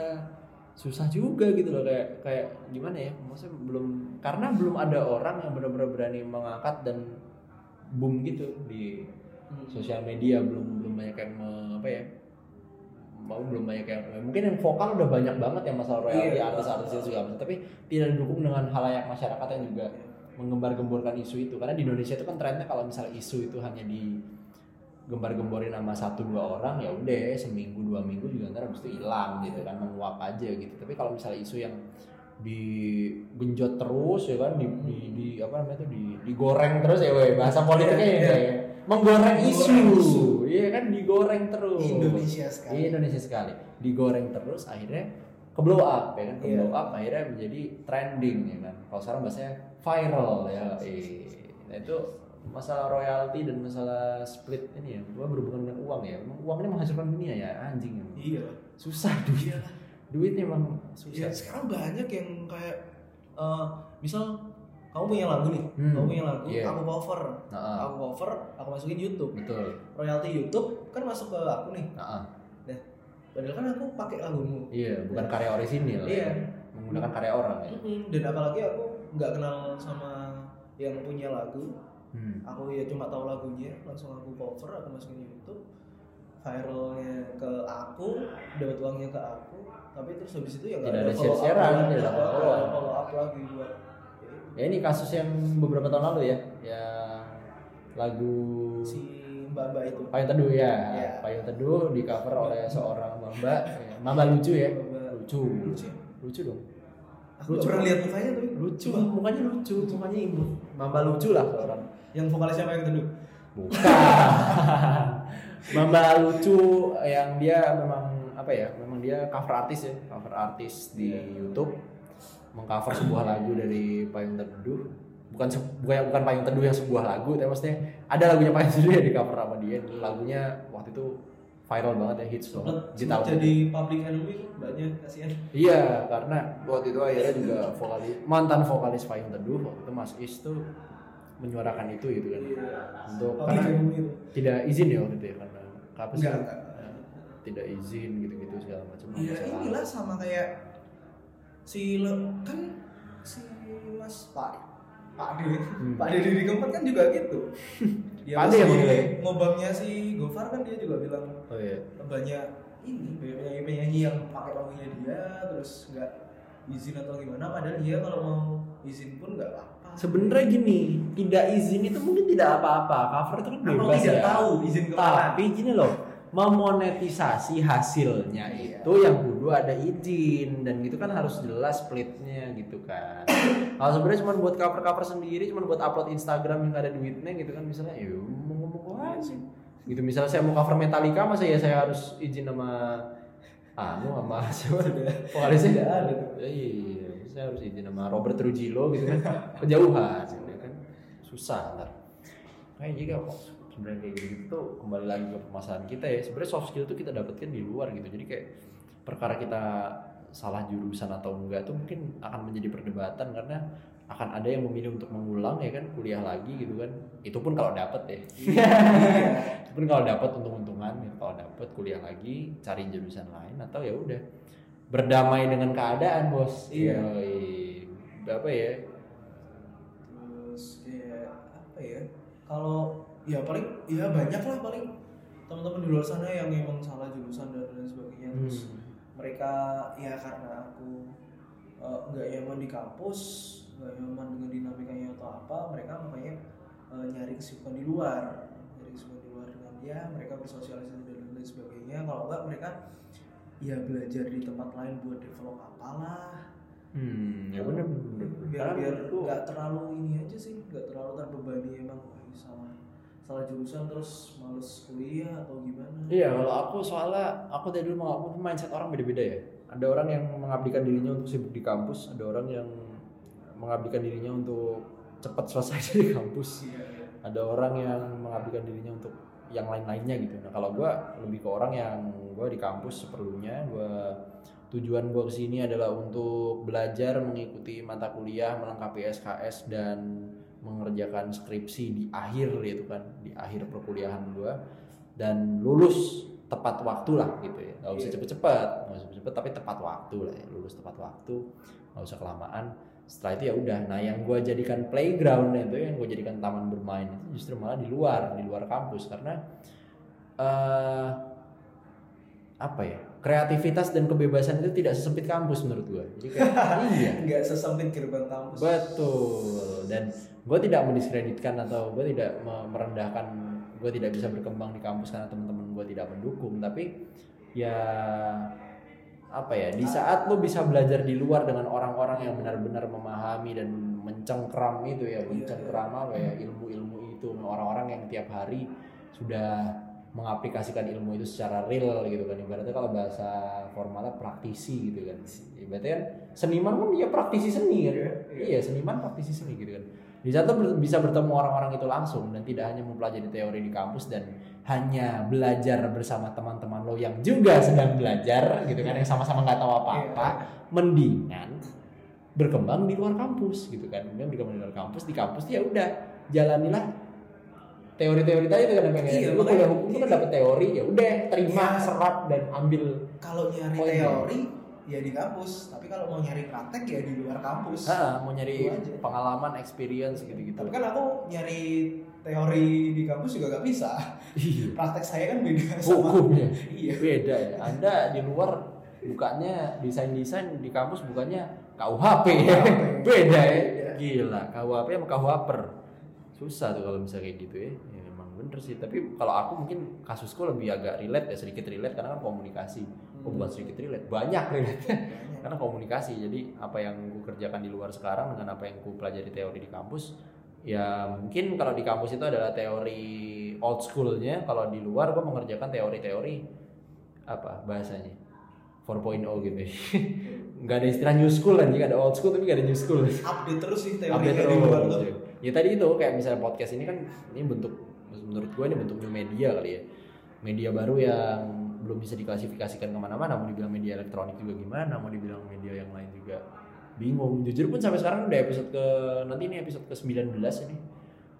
susah juga gitu loh kayak kayak gimana ya maksudnya belum karena belum ada orang yang benar-benar berani mengangkat dan boom gitu di Hmm. sosial media belum belum banyak yang apa ya mau belum banyak yang mungkin yang vokal udah banyak banget yang masalah royalti Iya. artis-artis itu segala macam tapi tidak didukung dengan halayak masyarakat yang juga menggembar-gemborkan isu itu karena di Indonesia itu kan trennya kalau misal isu itu hanya di gembar-gemborin sama satu dua orang ya udah seminggu dua minggu juga ntar habis itu hilang gitu kan menguap aja gitu tapi kalau misalnya isu yang digenjot terus ya kan di, di, di apa namanya itu di digoreng terus ya weh bahasa politiknya Iya, ya iya. ya. menggoreng isu iya kan digoreng terus Indonesia sekali. Iya, Indonesia sekali digoreng terus akhirnya ke blow up ya kan ke Iya. blow up akhirnya menjadi trending ya kan kalau sekarang bahasanya viral ya eh. nah itu masalah royalti dan masalah split ini ya gua berhubungan dengan uang ya Emang uang ini menghasilkan dunia ya anjing emang. Iya. susah duit Iya. duit emang Ya, susah sekarang banyak yang kayak eh, misal kamu punya lagu nih, Hmm, kamu punya lagu, iya. aku cover, Nah, aku cover, aku masukin YouTube. betul Royalti YouTube kan masuk ke aku nih. nah, Nah, padahal kan aku pakai lagumu. iya bukan karya orisinil Iya. ya. menggunakan karya orang ya Mm-mm. Dan apalagi aku nggak kenal sama yang punya lagu. hmm. Aku ya cuma tahu lagunya, langsung aku cover, aku masukin YouTube. Viralnya ke aku, dapat uangnya ke aku. Tapi terus habis itu ya nggak Tidak ada ada follow up lagi, nggak follow follow up lagi buat ya ini kasus yang beberapa tahun lalu ya yang lagu si mbak-mbak itu. Payung Teduh ya, Iya. Payung Teduh di cover oleh seorang mamba, ya. mamba lucu ya, Mbak- lucu, Lucu. lucu dong, Aku Lucu. pernah lihat mukanya tapi lucu, Coba. mukanya lucu, mukanya imut, mamba lucu lah seorang, Yang vokalis siapa yang teduh? bukan, mamba lucu yang dia memang apa ya, memang dia cover artis ya, cover artis di YouTube, mengcover sebuah lagu dari Payung Teduh, bukan bukan bukan Payung Teduh yang sebuah lagu, tapi maksudnya ada lagunya Payung Teduh yang di cover sama dia, lagunya waktu itu viral banget ya hits banget tahun jadi public enemy banyak kasihan. Iya, karena waktu itu akhirnya juga vokalis mantan vokalis Payung Teduh waktu itu Mas Is tuh menyuarakan itu gitu kan. Untuk Public karena enemy itu. tidak izin ya waktu itu ya karena apa sih? Enggak. Ya, tidak izin gitu-gitu segala macam. Iya inilah sama kayak si Le- kan si Mas Pak Pak D Hmm. Pak Deddy di keempat kan juga gitu. Dia Pak pas D yang di mulai. ngobamnya si Gofar kan dia juga bilang Oh iya. banyak ini banyak penyanyi penyanyi yang pakai lagunya dia terus nggak izin atau gimana padahal dia kalau mau izin pun nggak apa-apa. Sebenarnya gini, tidak izin itu mungkin tidak apa-apa. Cover itu kan bebas tidak ya. tahu izin ke mana. Tapi gini loh, memonetisasi hasilnya Iya. itu yang kudu ada izin dan gitu kan harus jelas splitnya gitu kan. Kalau sebenarnya cuma buat cover-cover sendiri, cuma buat upload Instagram yang nggak ada duitnya gitu kan misalnya, ya mau ngomong aja. Gitu misalnya saya mau cover Metallica, masa ya saya harus izin sama anu sama siapa? Vokalisnya Tidak ada. Tuh. Ya, iya. Saya harus izin sama Robert Trujillo gitu kan. Kejauhan gitu kan. Susah ntar. Kayak jika kok sebenarnya kayak gitu tuh kembali lagi ke permasalahan kita ya. Sebenarnya soft skill tuh kita dapatkan di luar gitu. Jadi kayak perkara kita salah jurusan atau enggak tuh mungkin akan menjadi perdebatan karena akan ada yang memilih untuk mengulang ya kan kuliah lagi gitu kan. Itu pun kalau dapet ya. Itu pun kalau dapat untung-untungan ya. Kalau dapat kuliah lagi cari jurusan lain atau ya udah berdamai dengan keadaan bos. Iya. Yoi. apa ya? Terus kayak apa ya? Kalau ya paling ya banyak lah paling. Teman-teman di luar sana yang emang salah jurusan dan lain sebagainya. Terus Hmm. mereka ya karena aku eh, nggak nyaman di kampus nggak nyaman dengan dinamikanya atau apa mereka makanya eh, nyari kesibukan di luar. Nyari kesibukan di luar dengan ya mereka bersosialisasi dan lain sebagainya. Kalau enggak mereka ya belajar di tempat lain buat develop apalah. Hmm ya bener biar biar nggak terlalu ini aja sih nggak terlalu terbebani emang salah salah jurusan terus males kuliah atau gimana. Iya, kalau aku soalnya aku dari dulu menganggap mindset orang beda-beda ya. Ada orang yang mengabdikan dirinya untuk sibuk di kampus, ada orang yang mengabdikan dirinya untuk cepat selesai dari kampus. Ada orang yang mengabdikan dirinya untuk yang lain-lainnya gitu. Nah, kalau gua lebih ke orang yang gua di kampus seperlunya, gua tujuan gua ke sini adalah untuk belajar mengikuti mata kuliah, melengkapi SKS dan mengerjakan skripsi di akhir gitu kan, di akhir perkuliahan gua dan lulus tepat waktu lah gitu ya nggak usah Iya. cepet-cepet nggak usah cepet tapi tepat waktu lah ya lulus tepat waktu nggak usah kelamaan setelah itu ya udah nah yang gue jadikan playground itu yang gue jadikan taman bermain itu justru malah di luar di luar kampus karena eh apa ya kreativitas dan kebebasan itu tidak sesempit kampus menurut gue jadi kayak iya nggak sesempit gerbang kampus Betul. Dan gue tidak mendiskreditkan atau gue tidak me- merendahkan gue tidak bisa berkembang di kampus karena teman-teman gue tidak mendukung. Tapi ya apa ya di saat lo bisa belajar di luar dengan orang-orang yang benar-benar memahami dan mencengkram itu ya mencengkram apa ya ilmu-ilmu itu orang-orang yang tiap hari sudah mengaplikasikan ilmu itu secara real gitu kan. Ibaratnya kalau bahasa formalnya praktisi gitu kan. Ibaratnya kan seniman pun dia praktisi seni kan. Iya, iya. Seniman praktisi seni gitu kan. Di saat lo ber- bisa bertemu orang-orang itu langsung dan tidak hanya mempelajari teori di kampus dan hanya belajar bersama teman-teman lo yang juga sedang belajar gitu kan yang sama-sama nggak tahu apa-apa mendingan berkembang di luar kampus gitu kan. Mendingan berkembang di luar kampus di kampus ya udah jalanilah teori-teori tadi itu kan yang pengen Iya, lu kuliah hukum itu kan dapat teori ya udah terima Iya. serap dan ambil kalau nyari Poinnya. teori ya di kampus tapi kalau mau nyari praktek ya di luar kampus. Ah, mau nyari pengalaman experience gitu-gitu. Tapi kan aku nyari teori di kampus juga gak bisa. Iya. Praktek saya kan beda sama hukumnya. Iya. Beda ya. Anda di luar bukannya desain-desain di kampus bukannya KUHP ya? KUHP. beda ya? Gila KUHP sama KUHPer susah tuh kalau misalnya kayak gitu ya. Ya emang bener sih. Tapi kalau aku mungkin kasusku lebih agak relate ya sedikit relate karena kan komunikasi. Oh, Hmm. bukan sedikit relate? Banyak relate. Karena komunikasi. Jadi apa yang ku kerjakan di luar sekarang dengan apa yang ku pelajari teori di kampus ya mungkin kalau di kampus itu adalah teori old schoolnya. Kalau di luar gua mengerjakan teori-teori apa bahasanya? 4.0 gitu. Nggak ada istilah new school kan jika ada old school tapi nggak ada new school. Update terus sih teori update di luar terus tuh. ya. ya tadi itu kayak misalnya podcast ini kan ini bentuk menurut gue ini bentuk new media kali ya. Media baru yang belum bisa diklasifikasikan ke mana-mana. Mau dibilang media elektronik juga gimana mau dibilang media yang lain juga bingung. Jujur pun sampai sekarang udah episode ke nanti ini episode ke 19 ini.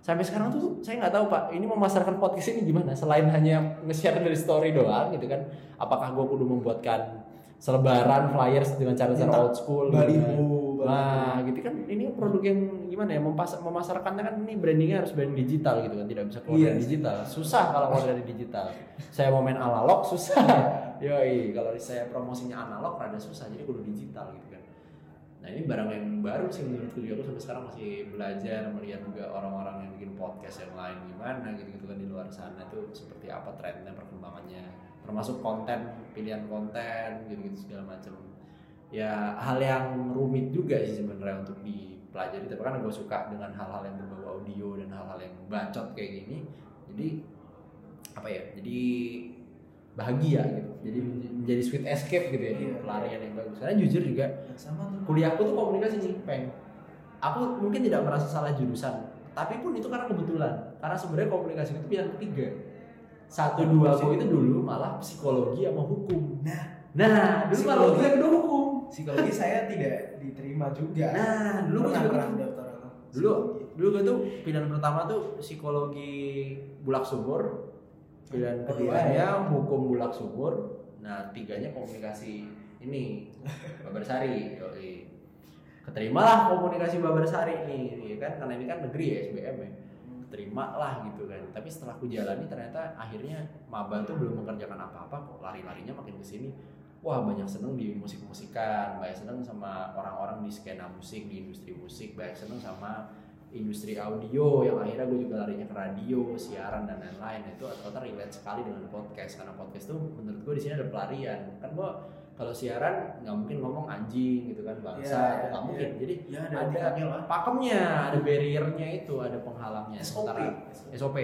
Sampai sekarang tuh saya nggak tahu pak ini memasarkan podcast ini gimana? Selain hanya nge-share dari story doang gitu kan apakah gue kudu membuatkan selebaran flyers dengan cara-cara old school? baliho gitu kan. Nah, gitu kan ini produk yang gimana ya mempas memasarkannya kan ini brandingnya harus branding digital gitu kan tidak bisa keluar Iya. dari digital. Susah kalau keluar dari digital. Saya mau main analog susah. Yoi kalau saya promosinya analog rada susah jadi kudu digital gitu kan nah ini barang yang baru sih menurutku juga aku sampai sekarang masih belajar melihat juga orang-orang yang bikin podcast yang lain gimana gitu gitu kan di luar sana tuh seperti apa trennya perkembangannya. Termasuk konten pilihan konten gitu gitu segala macam. Ya hal yang rumit juga sih sebenarnya untuk dipelajari. Tapi kan gue suka dengan hal-hal yang berbau audio dan hal-hal yang bacot kayak gini. Jadi apa ya jadi bahagia gitu jadi menj- menjadi sweet escape gitu ya Iya. pelarian yang bagus. Karena jujur juga sama tuh. kuliahku tuh komunikasi nih peng. Aku mungkin tidak merasa salah jurusan tapi pun itu karena kebetulan. Karena sebenarnya komunikasi itu pilihan ketiga. Satu dua aku itu dulu malah psikologi sama hukum. Nah. Nah dulu malah Psikologi. pilihan kedua hukum. Psikologi saya tidak diterima juga. Nah dulu pernah gue juga pernah gitu. daftar aku dulu dulu gue tuh pilihan pertama tuh psikologi bulak sumur pilihan Oh, keduanya iya, hukum bulak sumur. Nah tiganya komunikasi ini Babarsari yoi. keterimalah komunikasi Babarsari nih ya kan? Karena ini kan negeri ya SBM ya. Terima lah gitu kan. Tapi setelah aku jalani ternyata akhirnya maba tuh belum mengerjakan apa-apa kok. Lari-larinya makin ke sini. Wah banyak seneng di musik-musikan banyak seneng sama orang-orang di skena musik di industri musik banyak seneng sama industri audio yang akhirnya gue juga larinya ke radio siaran dan lain-lain. Itu rata-rata relate sekali dengan podcast karena podcast tuh menurut gue di sini ada pelarian. Kan gue kalau siaran nggak mungkin ngomong anjing gitu kan bangsa Iya, itu nggak iya. mungkin. Jadi ya ada ada lah. pakemnya ada barriernya itu ada penghalangnya SOP SOP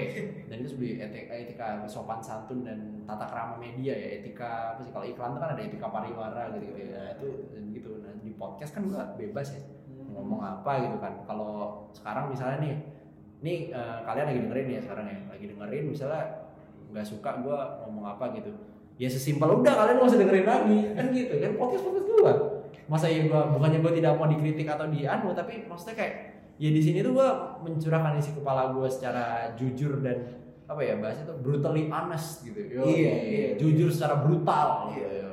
dan itu sebagai etika, etika sopan santun dan tata krama media ya etika apa sih? Kalau iklan tuh kan ada etika pariwara gitu gitu ya itu gitu. Nah di podcast kan gua bebas ya ngomong apa gitu kan. Kalau sekarang misalnya nih nih eh, kalian lagi dengerin ya sekarang ya lagi dengerin misalnya nggak suka gua ngomong apa gitu. Ya sesimpel udah kalian nggak usah dengerin lagi. Kan gitu kan podcast podcast gua. Masa ya gua bukannya gua tidak mau dikritik atau dianu tapi maksudnya kayak ya di sini tuh gua mencurahkan isi kepala gua secara jujur dan apa ya bahasanya tuh brutally honest gitu. Yo, Iya, iya. jujur secara brutal. Iya. gitu yo,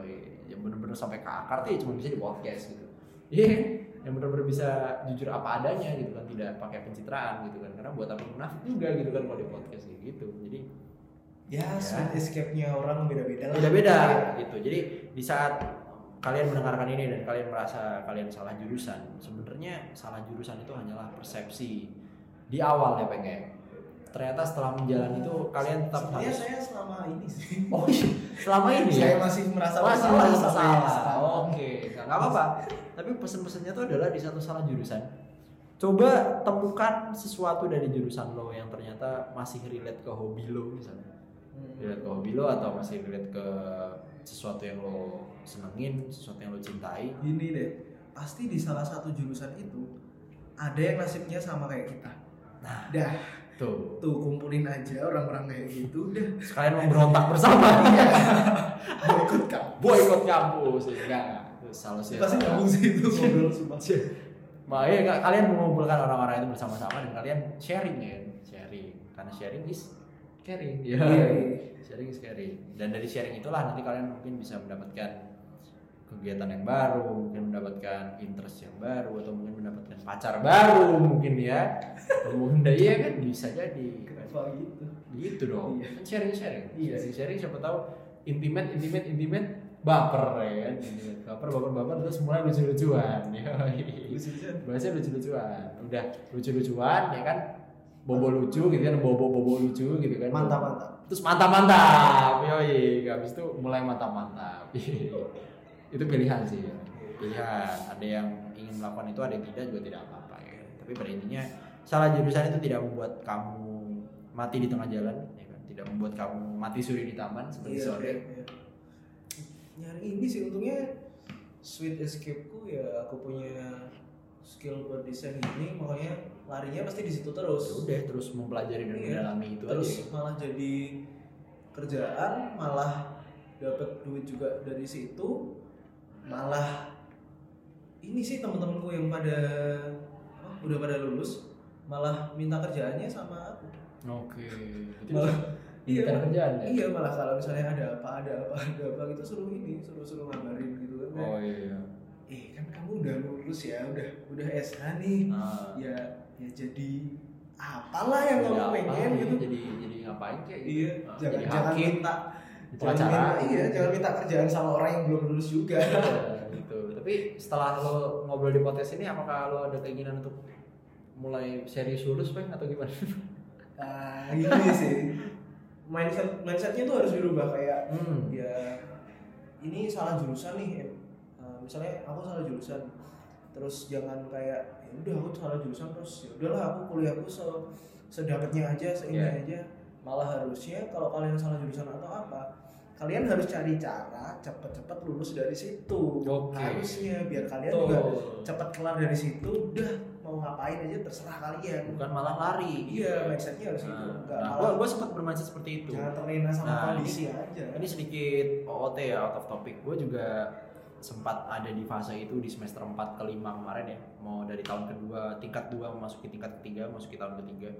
yang bener-bener sampai ke akar tuh ya cuma bisa di podcast gitu. Iya yang bener-bener bisa jujur apa adanya gitu kan tidak pakai pencitraan gitu kan. Karena buat apa munafik juga gitu kan kalau di podcast gitu. Jadi ya sweet escape-nya orang beda-beda lah. Beda-beda gitu. Jadi di saat kalian mendengarkan ini dan kalian merasa kalian salah jurusan sebenarnya salah jurusan itu hanyalah persepsi di awal ya pengen ternyata setelah menjalani itu kalian tetap Sebenarnya harus saya selama ini sih. Oh iya, selama ini saya ya masih merasa masih bersalah merasa salah. oke nggak nggak apa-apa. Tapi pesan-pesannya itu adalah di satu salah jurusan. Coba temukan sesuatu dari jurusan lo yang ternyata masih relate ke hobi lo misalnya. Hmm. relate ke hobi lo atau masih relate ke sesuatu yang lo senengin, sesuatu yang lo cintai. gini deh pasti di salah satu jurusan itu ada yang nasibnya sama kayak kita. Nah, dah tuh. tuh kumpulin aja orang-orang kayak gitu udah Sekalian memberontak bersama. ikut kamu Boykot kampus, ya enggak. Terus salah sih. pasti nyambung sih itu ngobrol sumpah Makanya nggak- kalian mengumpulkan orang-orang itu bersama-sama dan kalian sharing ya, sharing. Karena sharing is caring. Ya. Iya. sharing is caring. Dan dari sharing itulah nanti kalian mungkin bisa mendapatkan kegiatan yang baru, mungkin mendapatkan interest yang baru atau mungkin mendapatkan pacar baru mungkin ya. Mungkin iya kan bisa jadi. kenapa gitu Gitu dong. Iya. Kan sharing sharing. Iya. Sharing sharing siapa tahu intimate intimate intimate baper ya kan. Intimate, baper baper baper terus mulai lucu-lucuan. Yoi. bahasanya lucu-lucuan udah lucu-lucuan ya kan bobo lucu gitu kan bobo bobo lucu gitu kan mantap mantap terus mantap mantap yoi habis itu mulai mantap mantap itu pilihan sih ya. pilihan ada yang melakukan itu ada tidak juga tidak apa-apa ya tapi pada intinya salah jurusan itu tidak membuat kamu mati di tengah jalan ya kan? Tidak membuat kamu mati suri di taman seperti Iya, sore iya. nyari ini sih untungnya sweet escape ku ya aku punya skill buat desain ini makanya larinya pasti di situ Ya terus udah terus mempelajari dan Iya. mendalami itu terus aja malah jadi kerjaan malah dapat duit juga dari situ malah ini sih teman-temanku yang pada apa, udah pada lulus malah minta kerjaannya sama aku Oke. Berarti malah iya. iya kerjaan ya? iya malah kalau misalnya ada apa ada apa ada apa gitu suruh ini suruh suruh ngabarin gitu kan Oh iya. eh kan kamu udah lulus ya udah udah SH nih Nah, ya ya jadi apalah yang jadi kamu apa, pengen iya, gitu Jadi jadi ngapain kayak gitu? iya Nah, jangan jadi jangan hakim, minta jangan minta iya jangan minta kerjaan sama orang yang belum lulus juga Iya. Tapi setelah lo ngobrol di podcast ini, apakah lo ada keinginan untuk mulai serius lulus, Bang, atau gimana? nah ini sih mindset mindsetnya tuh harus dirubah kayak Hmm. ya ini salah jurusan nih. Eh, misalnya aku salah jurusan terus jangan kayak ya udah aku salah jurusan terus ya udahlah aku kuliahku se sedapatnya aja seini Iya. aja malah harusnya kalau kalian salah jurusan atau apa kalian harus cari cara cepet-cepet lulus dari situ Oke. harusnya biar kalian Betul. juga cepet kelar dari situ udah mau ngapain aja terserah kalian bukan malah lari iya ya. mindsetnya harus gitu Nah, nggak nah, malah gue sempat bermindset seperti itu. jangan terlena sama Nah, kondisi aja Ini sedikit OOT ya out of topic. Gue juga sempat ada di fase itu di semester 4 ke 5 kemarin ya. Mau dari tahun kedua, tingkat 2 memasuki tingkat ketiga, memasuki tahun ketiga.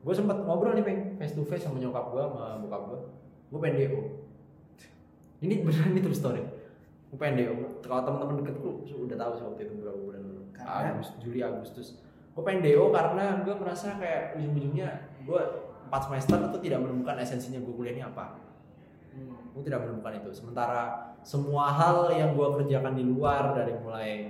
Gue sempat ngobrol nih peng face to face sama nyokap gue sama bokap gue. Gue pengen DO. Ini beneran ini true story. Gue pengen DO. Kalau teman-teman deketku udah tahu sih waktu itu berapa bulan? Agustus, Juli Agustus. Gue pengen DO karena gue merasa kayak ujung-ujungnya gue 4 semester itu tidak menemukan esensinya gue kuliah ini apa Hmm. gue tidak menemukan itu sementara semua hal yang gue kerjakan di luar dari mulai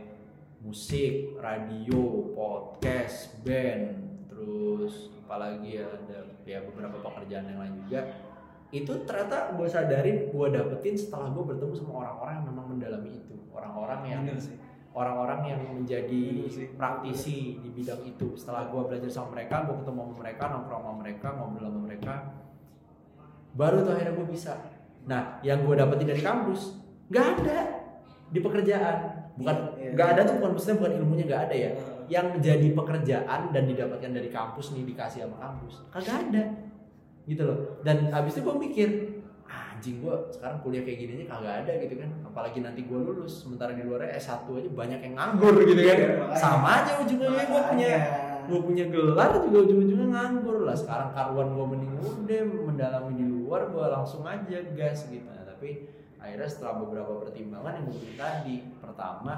musik radio podcast band terus apalagi ya ada ya beberapa pekerjaan yang lain juga itu ternyata gue sadarin gue dapetin setelah gue bertemu sama orang-orang yang memang mendalami itu. Orang-orang yang orang-orang yang menjadi praktisi di bidang itu. Setelah gue belajar sama mereka gue ketemu sama mereka nongkrong sama mereka ngobrol sama mereka baru tuh akhirnya gue bisa. Nah yang gue dapetin dari kampus nggak ada di pekerjaan. Bukan Iya. nggak ada tuh bukan maksudnya bukan ilmunya nggak ada ya. Yang menjadi pekerjaan dan didapatkan dari kampus nih dikasih sama kampus kagak ada gitu loh. Dan abis itu gue mikir "Ah, anjing gue sekarang kuliah kayak gini aja kagak ada gitu kan. Apalagi nanti gue lulus sementara di luarnya S1 aja banyak yang nganggur gitu kan. Iya, sama aja ujungnya gue punya gue punya gelar juga ujung-ujungnya nganggur lah. Sekarang karuan gue mending udah mendalami di luar gue langsung aja gas gitu. Nah, tapi akhirnya setelah beberapa pertimbangan yang gue tadi pertama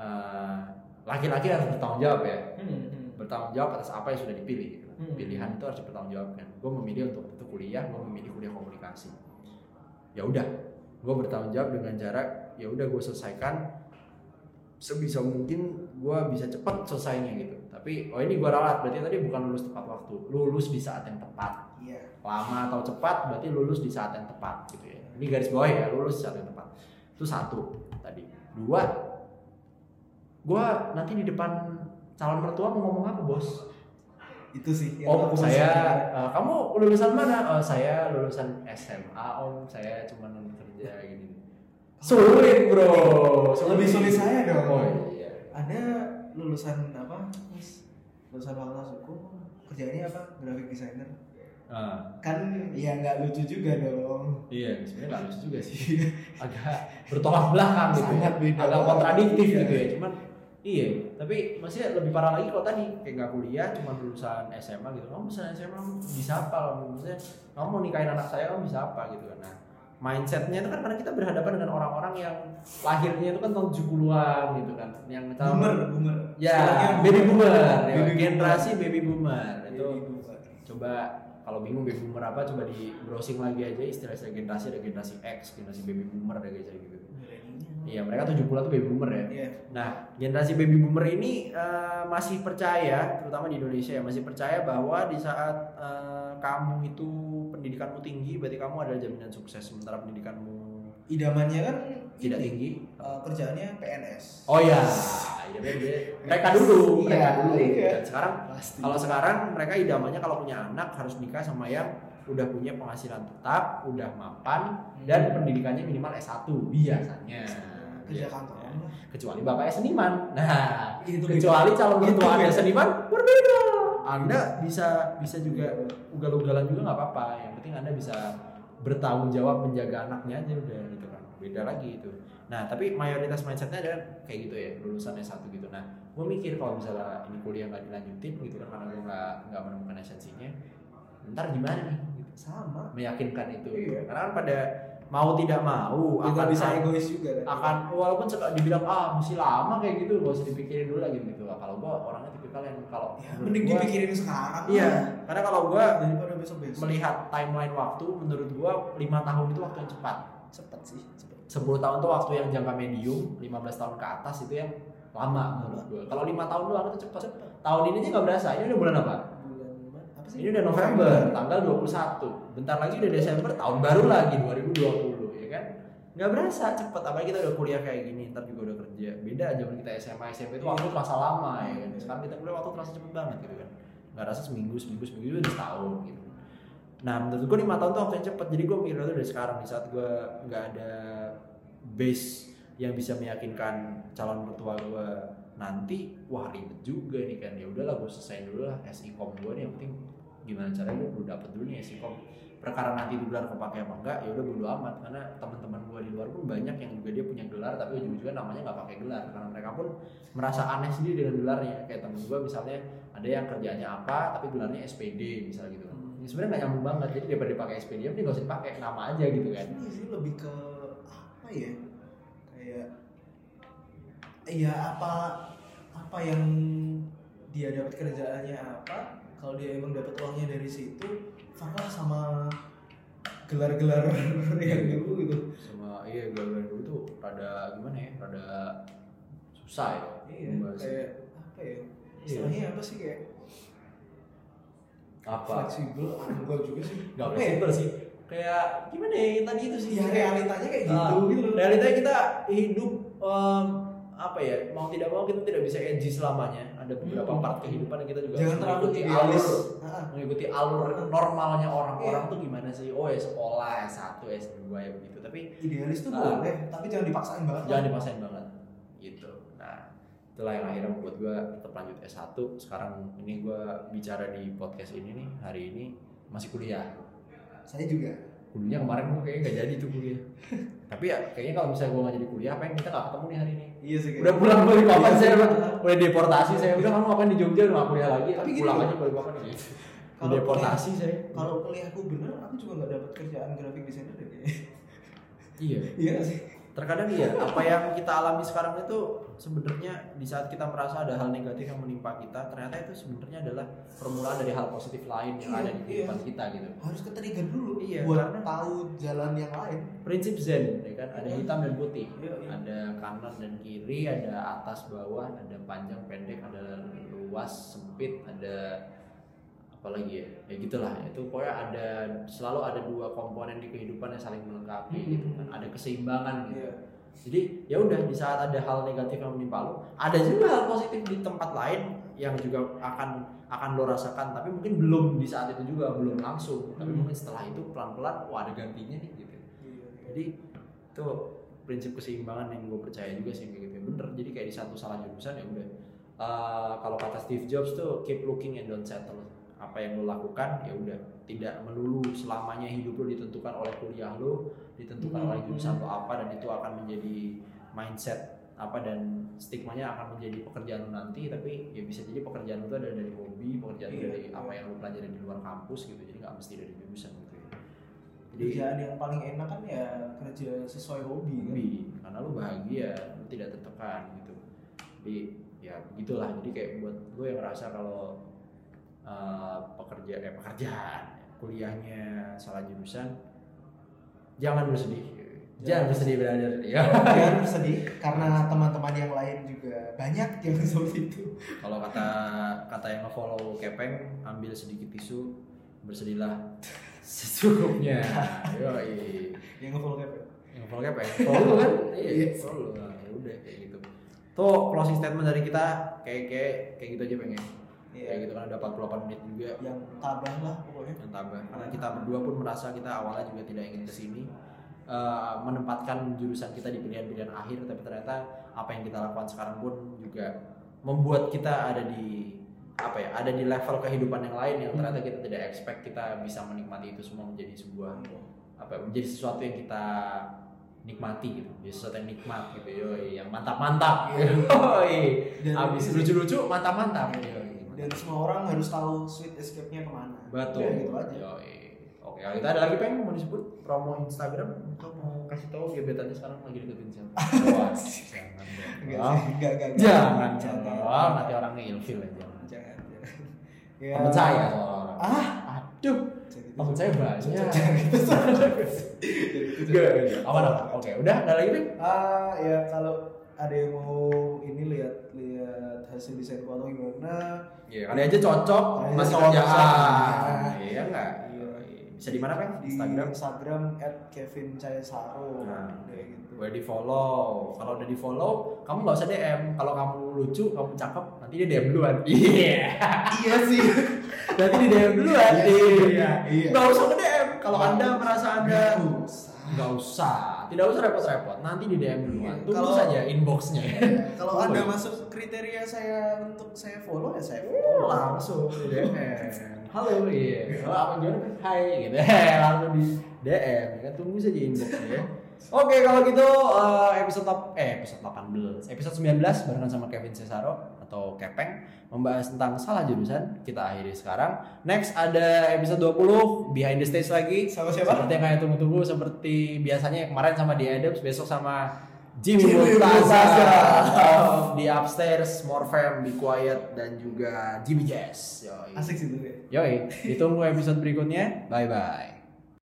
eh, laki-laki harus bertanggung jawab ya. Hmm, hmm. bertanggung jawab atas apa yang sudah dipilih. Hmm. pilihan itu harus dipertanggungjawabkan. Gue memilih untuk itu kuliah gue memilih kuliah komunikasi. Ya udah gue bertanggung jawab dengan cara ya udah gue selesaikan. Sebisa mungkin gue bisa cepat selesainya gitu. Tapi oh ini gue ralat berarti tadi bukan lulus tepat waktu. Lulus di saat yang tepat. Iya. Lama atau cepat berarti lulus di saat yang tepat gitu ya. Ini garis bawah ya lulus di saat yang tepat. Itu satu tadi. Dua gue nanti di depan calon mertua mau ngomong apa bos itu sih yang om aku saya eh, kamu lulusan mana? Oh, saya lulusan SMA om. Saya cuma kerja gini. Sulit bro. Lebih sulit. saya dong. Oh iya. Ada lulusan apa Mas? lulusan fakultas hukum kerjanya apa? Graphic designer. Ah, kan ya nggak lucu juga dong. Iya sebenarnya nggak lucu juga sih. Agak bertolak belakang gitu Sangat ya. beda. Agak kontradiktif Iya. gitu ya. Cuman iya tapi maksudnya lebih parah lagi kalau tadi kayak nggak kuliah cuma lulusan SMA gitu. Kamu lulusan SMA bisa apa? Kamu maksudnya kamu mau nikahin anak saya kamu bisa apa gitu kan? Nah mindsetnya itu kan karena kita berhadapan dengan orang-orang yang lahirnya itu kan tahun 70-an gitu kan. Yang tahun boomer boomer. Ya Istilahnya baby boomer. Ya, Baby boomer. generasi baby boomer. Baby itu boomer. coba kalau bingung baby boomer apa coba di browsing lagi aja. Istilah-istilah generasi ada generasi X generasi baby boomer ada kayak gitu iya mereka 70 tuh baby boomer ya. Iya. nah generasi baby boomer ini eh, masih percaya terutama di Indonesia ya masih percaya bahwa di saat eh, kamu itu pendidikanmu tinggi berarti kamu adalah jaminan sukses sementara pendidikanmu idamannya kan tidak ini, tinggi. eh, kerjaannya PNS oh ya iya, dia- mereka dulu mereka Iya, dulu. Iya. Dan sekarang pasti. Kalau sekarang mereka idamannya kalau punya anak harus nikah sama yang udah punya penghasilan tetap, udah mapan dan pendidikannya minimal S1 biasanya. Kerja Biasanya. kantoran lah Kecuali bapaknya seniman. Nah, Itu kecuali calon Itu mertua Anda beda. seniman berbeda. Anda bisa bisa juga ugal-ugalan juga nggak apa-apa. Yang penting Anda bisa bertanggung jawab menjaga anaknya aja udah gitu kan. Beda lagi itu. Nah, tapi mayoritas mindsetnya ada kayak gitu ya, lulusan S1 gitu. Nah, gue mikir kalau misalnya ini kuliah nggak dilanjutin gitu kan karena gue nggak nggak menemukan esensinya, ntar gimana nih? Gitu. sama Meyakinkan itu. Iya. Karena kan pada mau tidak mau kita akan bisa egois juga kan? akan walaupun suka dibilang ah mesti lama kayak gitu gak usah dipikirin dulu lagi gitu kalau gua orangnya tipikal yang kalau ya, mending gua- dipikirin sekarang iya lah. karena kalau gua daripada besok besok melihat timeline waktu menurut gua lima tahun itu waktu yang cepat. Cepet sih cepet. 10 tahun itu waktu yang jangka medium 15 tahun ke atas itu yang lama menurut gua. Kalau lima tahun doang itu cepat tahun ini aja nggak berasa ini udah bulan apa? Ini udah November tanggal 21 bentar lagi udah Desember tahun baru lagi 2020 ya kan? Nggak berasa cepet. Apalagi kita udah kuliah kayak gini ntar juga udah kerja. Beda zaman kita SMA SMP itu waktu terasa lama ya kan? Sekarang kita kuliah waktu terasa cepet banget gitu kan? Nggak rasa seminggu seminggu seminggu udah setahun gitu. Nah menurut gue lima tahun tuh waktu yang cepet. Jadi gue mikir tuh dari sekarang di saat gue nggak ada base yang bisa meyakinkan calon mertua gue nanti wah ribet juga nih kan. Ya udahlah gue selesai dulu lah SIKOM gue nih. Yang penting gimana caranya gue udah dapet dulu nih SIKOM perkara nanti di gelar kepake apa enggak ya udah bodo amat. Karena teman-teman gue di luar pun banyak yang juga dia punya gelar tapi ujung-ujungnya namanya nggak pakai gelar. Karena mereka pun merasa aneh sendiri dengan gelarnya. Kayak temen gue misalnya ada yang kerjanya apa tapi gelarnya SPD misalnya gitu. Ya, sebenarnya nggak nyambung banget. Jadi daripada dipakai SPD dia nggak usah dipakai. Nama aja gitu kan. Ini sih lebih ke apa ya? Kayak ya apa apa yang dia dapat kerjaannya apa? Kalau dia emang dapat uangnya dari situ farlah sama gelar-gelar yang dulu gitu. Sama iya gelar-gelar dulu tuh rada gimana ya? Rada susah ya iya kayak apa ya? Iya. istilahnya apa sih kayak apa? fleksibel enggak juga sih? Nggak Apa ya? fleksibel sih. Kayak gimana ya tadi itu sih. Ya realitanya kayak gitu Ah, gitu loh realitanya kita hidup em, apa ya mau tidak mau kita tidak bisa edgy selamanya. Ada beberapa Hmm. part kehidupan yang kita juga jangan terlalu mengikuti idealis alur mengikuti alur normalnya orang-orang Iya. tuh gimana sih? Oh ya sekolah S1 S2 ya begitu. Tapi idealis tuh boleh tapi jangan dipaksain banget. jangan dipaksain banget. Gitu. Nah itulah yang akhirnya membuat gue tetap lanjut S1 sekarang ini gue bicara di podcast ini nih hari ini masih kuliah. Saya juga kuliah kemarin gue kayaknya gak jadi tuh kuliah. Tapi ya kayaknya kalau misalnya gue gak jadi kuliah apa yang kita gak ketemu nih hari ini? Iya sih udah pulang balik papan Iya, saya iya. udah deportasi saya. Udah kamu ngapain di Jogja? Udah gak kuliah lagi. Tapi pulang aja balik papan gitu Kalau deportasi saya. kalau kuliahku bener aku juga nggak dapat kerjaan graphic designer deh kayaknya. Iya. Iya sih terkadang iya apa yang kita alami sekarang itu sebenarnya di saat kita merasa ada hal negatif yang menimpa kita ternyata itu sebenarnya adalah permulaan dari hal positif lain yang Iya, ada di iya. kehidupan kita gitu harus ke trigger dulu Iya, buat karena- tahu jalan yang lain prinsip zen ya kan ada Iya. hitam dan putih Iya, iya. ada kanan dan kiri ada atas bawah ada panjang pendek ada luas sempit ada apa lagi ya ya gitulah. Itu pokoknya ada selalu ada dua komponen di kehidupan yang saling melengkapi Hmm. gitu kan. Ada keseimbangan gitu. Iya. jadi ya udah di saat ada hal negatif yang menimpa lo ada juga hal positif di tempat lain yang juga akan akan lo rasakan tapi mungkin belum di saat itu juga belum langsung. Tapi Hmm. mungkin setelah itu pelan pelan wah ada gantinya nih gitu. Iya. jadi itu prinsip keseimbangan yang gue percaya juga sih kayak gitu. Bener. Jadi kayak di satu salah jurusan ya udah. Eh, kalau kata Steve Jobs tuh keep looking and don't settle apa yang lo lakukan ya udah. Tidak melulu selamanya hidup lo ditentukan oleh kuliah lo ditentukan Hmm, oleh jurusan lo apa dan itu akan menjadi mindset apa dan stigmanya akan menjadi pekerjaan lo nanti. Tapi ya bisa jadi pekerjaan lo itu adalah dari hobi pekerjaan lo Iya, dari iya. apa yang lo pelajari di luar kampus gitu. Jadi nggak mesti dari jurusan gitu ya. Jadi kerjaan yang paling enak kan ya kerja sesuai hobi kan? Hobi karena lu bahagia lu tidak tertekan gitu. Jadi ya begitulah. Jadi kayak buat lu yang ngerasa kalau uh, pekerja eh pekerjaan kuliahnya salah jurusan jangan bersedih jangan bersedih brother ya jangan bersedih karena teman-teman yang lain juga banyak yang seperti itu kalau kata kata yang nge-follow kepeng ambil sedikit tisu bersedihlah secukupnya Yoi. yang nge-follow kayak yang follow ya? Follow kan? Iya, Iya. follow. Nah, ya udah kayak gitu. Tuh closing statement dari kita kayak kayak kayak gitu aja pengen. Kayak Iya. gitu kan ada 48 menit juga. Yang tabah lah pokoknya. Yang tambah. Karena kita berdua pun merasa kita awalnya juga tidak ingin ke sini. Eh, menempatkan jurusan kita di pilihan-pilihan akhir, tapi ternyata apa yang kita lakukan sekarang pun juga membuat kita ada di apa ya ada di level kehidupan yang lain yang ternyata kita tidak expect kita bisa menikmati itu semua menjadi sebuah apa ya, menjadi sesuatu yang kita nikmati gitu. Jadi sesuatu yang nikmat gitu. Yoi yang mantap mantap yoi. Dan abis lucu lucu mantap mantap yoi dan semua orang harus tahu sweet escape-nya ke mana. Betul. Ya, gitu aja. Yoi. Oke kalau kita ada lagi pengen mau disebut? Promo Instagram? Atau mau kasih tahu gebetannya sekarang lagi deketin siapa? Wah, jangan enggak dong sih enggak enggak enggak. jangan jangan dong. nanti orangnya ilfil aja. Jangan jangan. Ya. temen saya orang. Ah? Aduh. Jangan temen saya banyak. Jangan gitu. Jangan gitu. Gak, apa apa? Oke udah? Ada lagi Peng? ah ya kalau ada yang mau ini lihat lihat hasil desainku atau gimana Iya, kali aja cocok Kali aja masih kerjaan. Iya enggak? Iya. Bisa di mana, Peng? di Instagram. Instagram at Kevin Nah. kayak gitu Boleh di follow. Kalau udah di follow, kamu nggak usah DM. Kalau kamu lucu, kamu cakep, nanti dia DM duluan. Iya. iya sih nanti di DM duluan. Iya, iya, iya. Nggak usah ke kalau anda merasa anda Nggak usah. Tidak usah repot-repot. Nanti di DM duluan. Tunggu Kalau- saja inboxnya. Kalau anda masuk kriteria saya untuk saya follow ya saya Oh, follow. langsung di DM. Halo, iya. Kalau apa gimana? Hai, gitu. langsung di DM. Ya, tunggu saja inboxnya ya. Oke, kalau gitu eh, episode top eh episode 18, episode 19 barengan sama Kevin Cesaro atau Kepeng membahas tentang salah jurusan. Kita akhiri sekarang. Next ada episode 20 behind the stage lagi. Sama siapa? Seperti yang kalian tunggu-tunggu seperti biasanya kemarin sama di Adams, besok sama Jimmy Jimmy Multaza. of di upstairs, More Fam, Be Quiet dan juga Jimmy Jazz. Yoi. Asik sih tuh ya. Yoi, ditunggu episode berikutnya. Bye bye.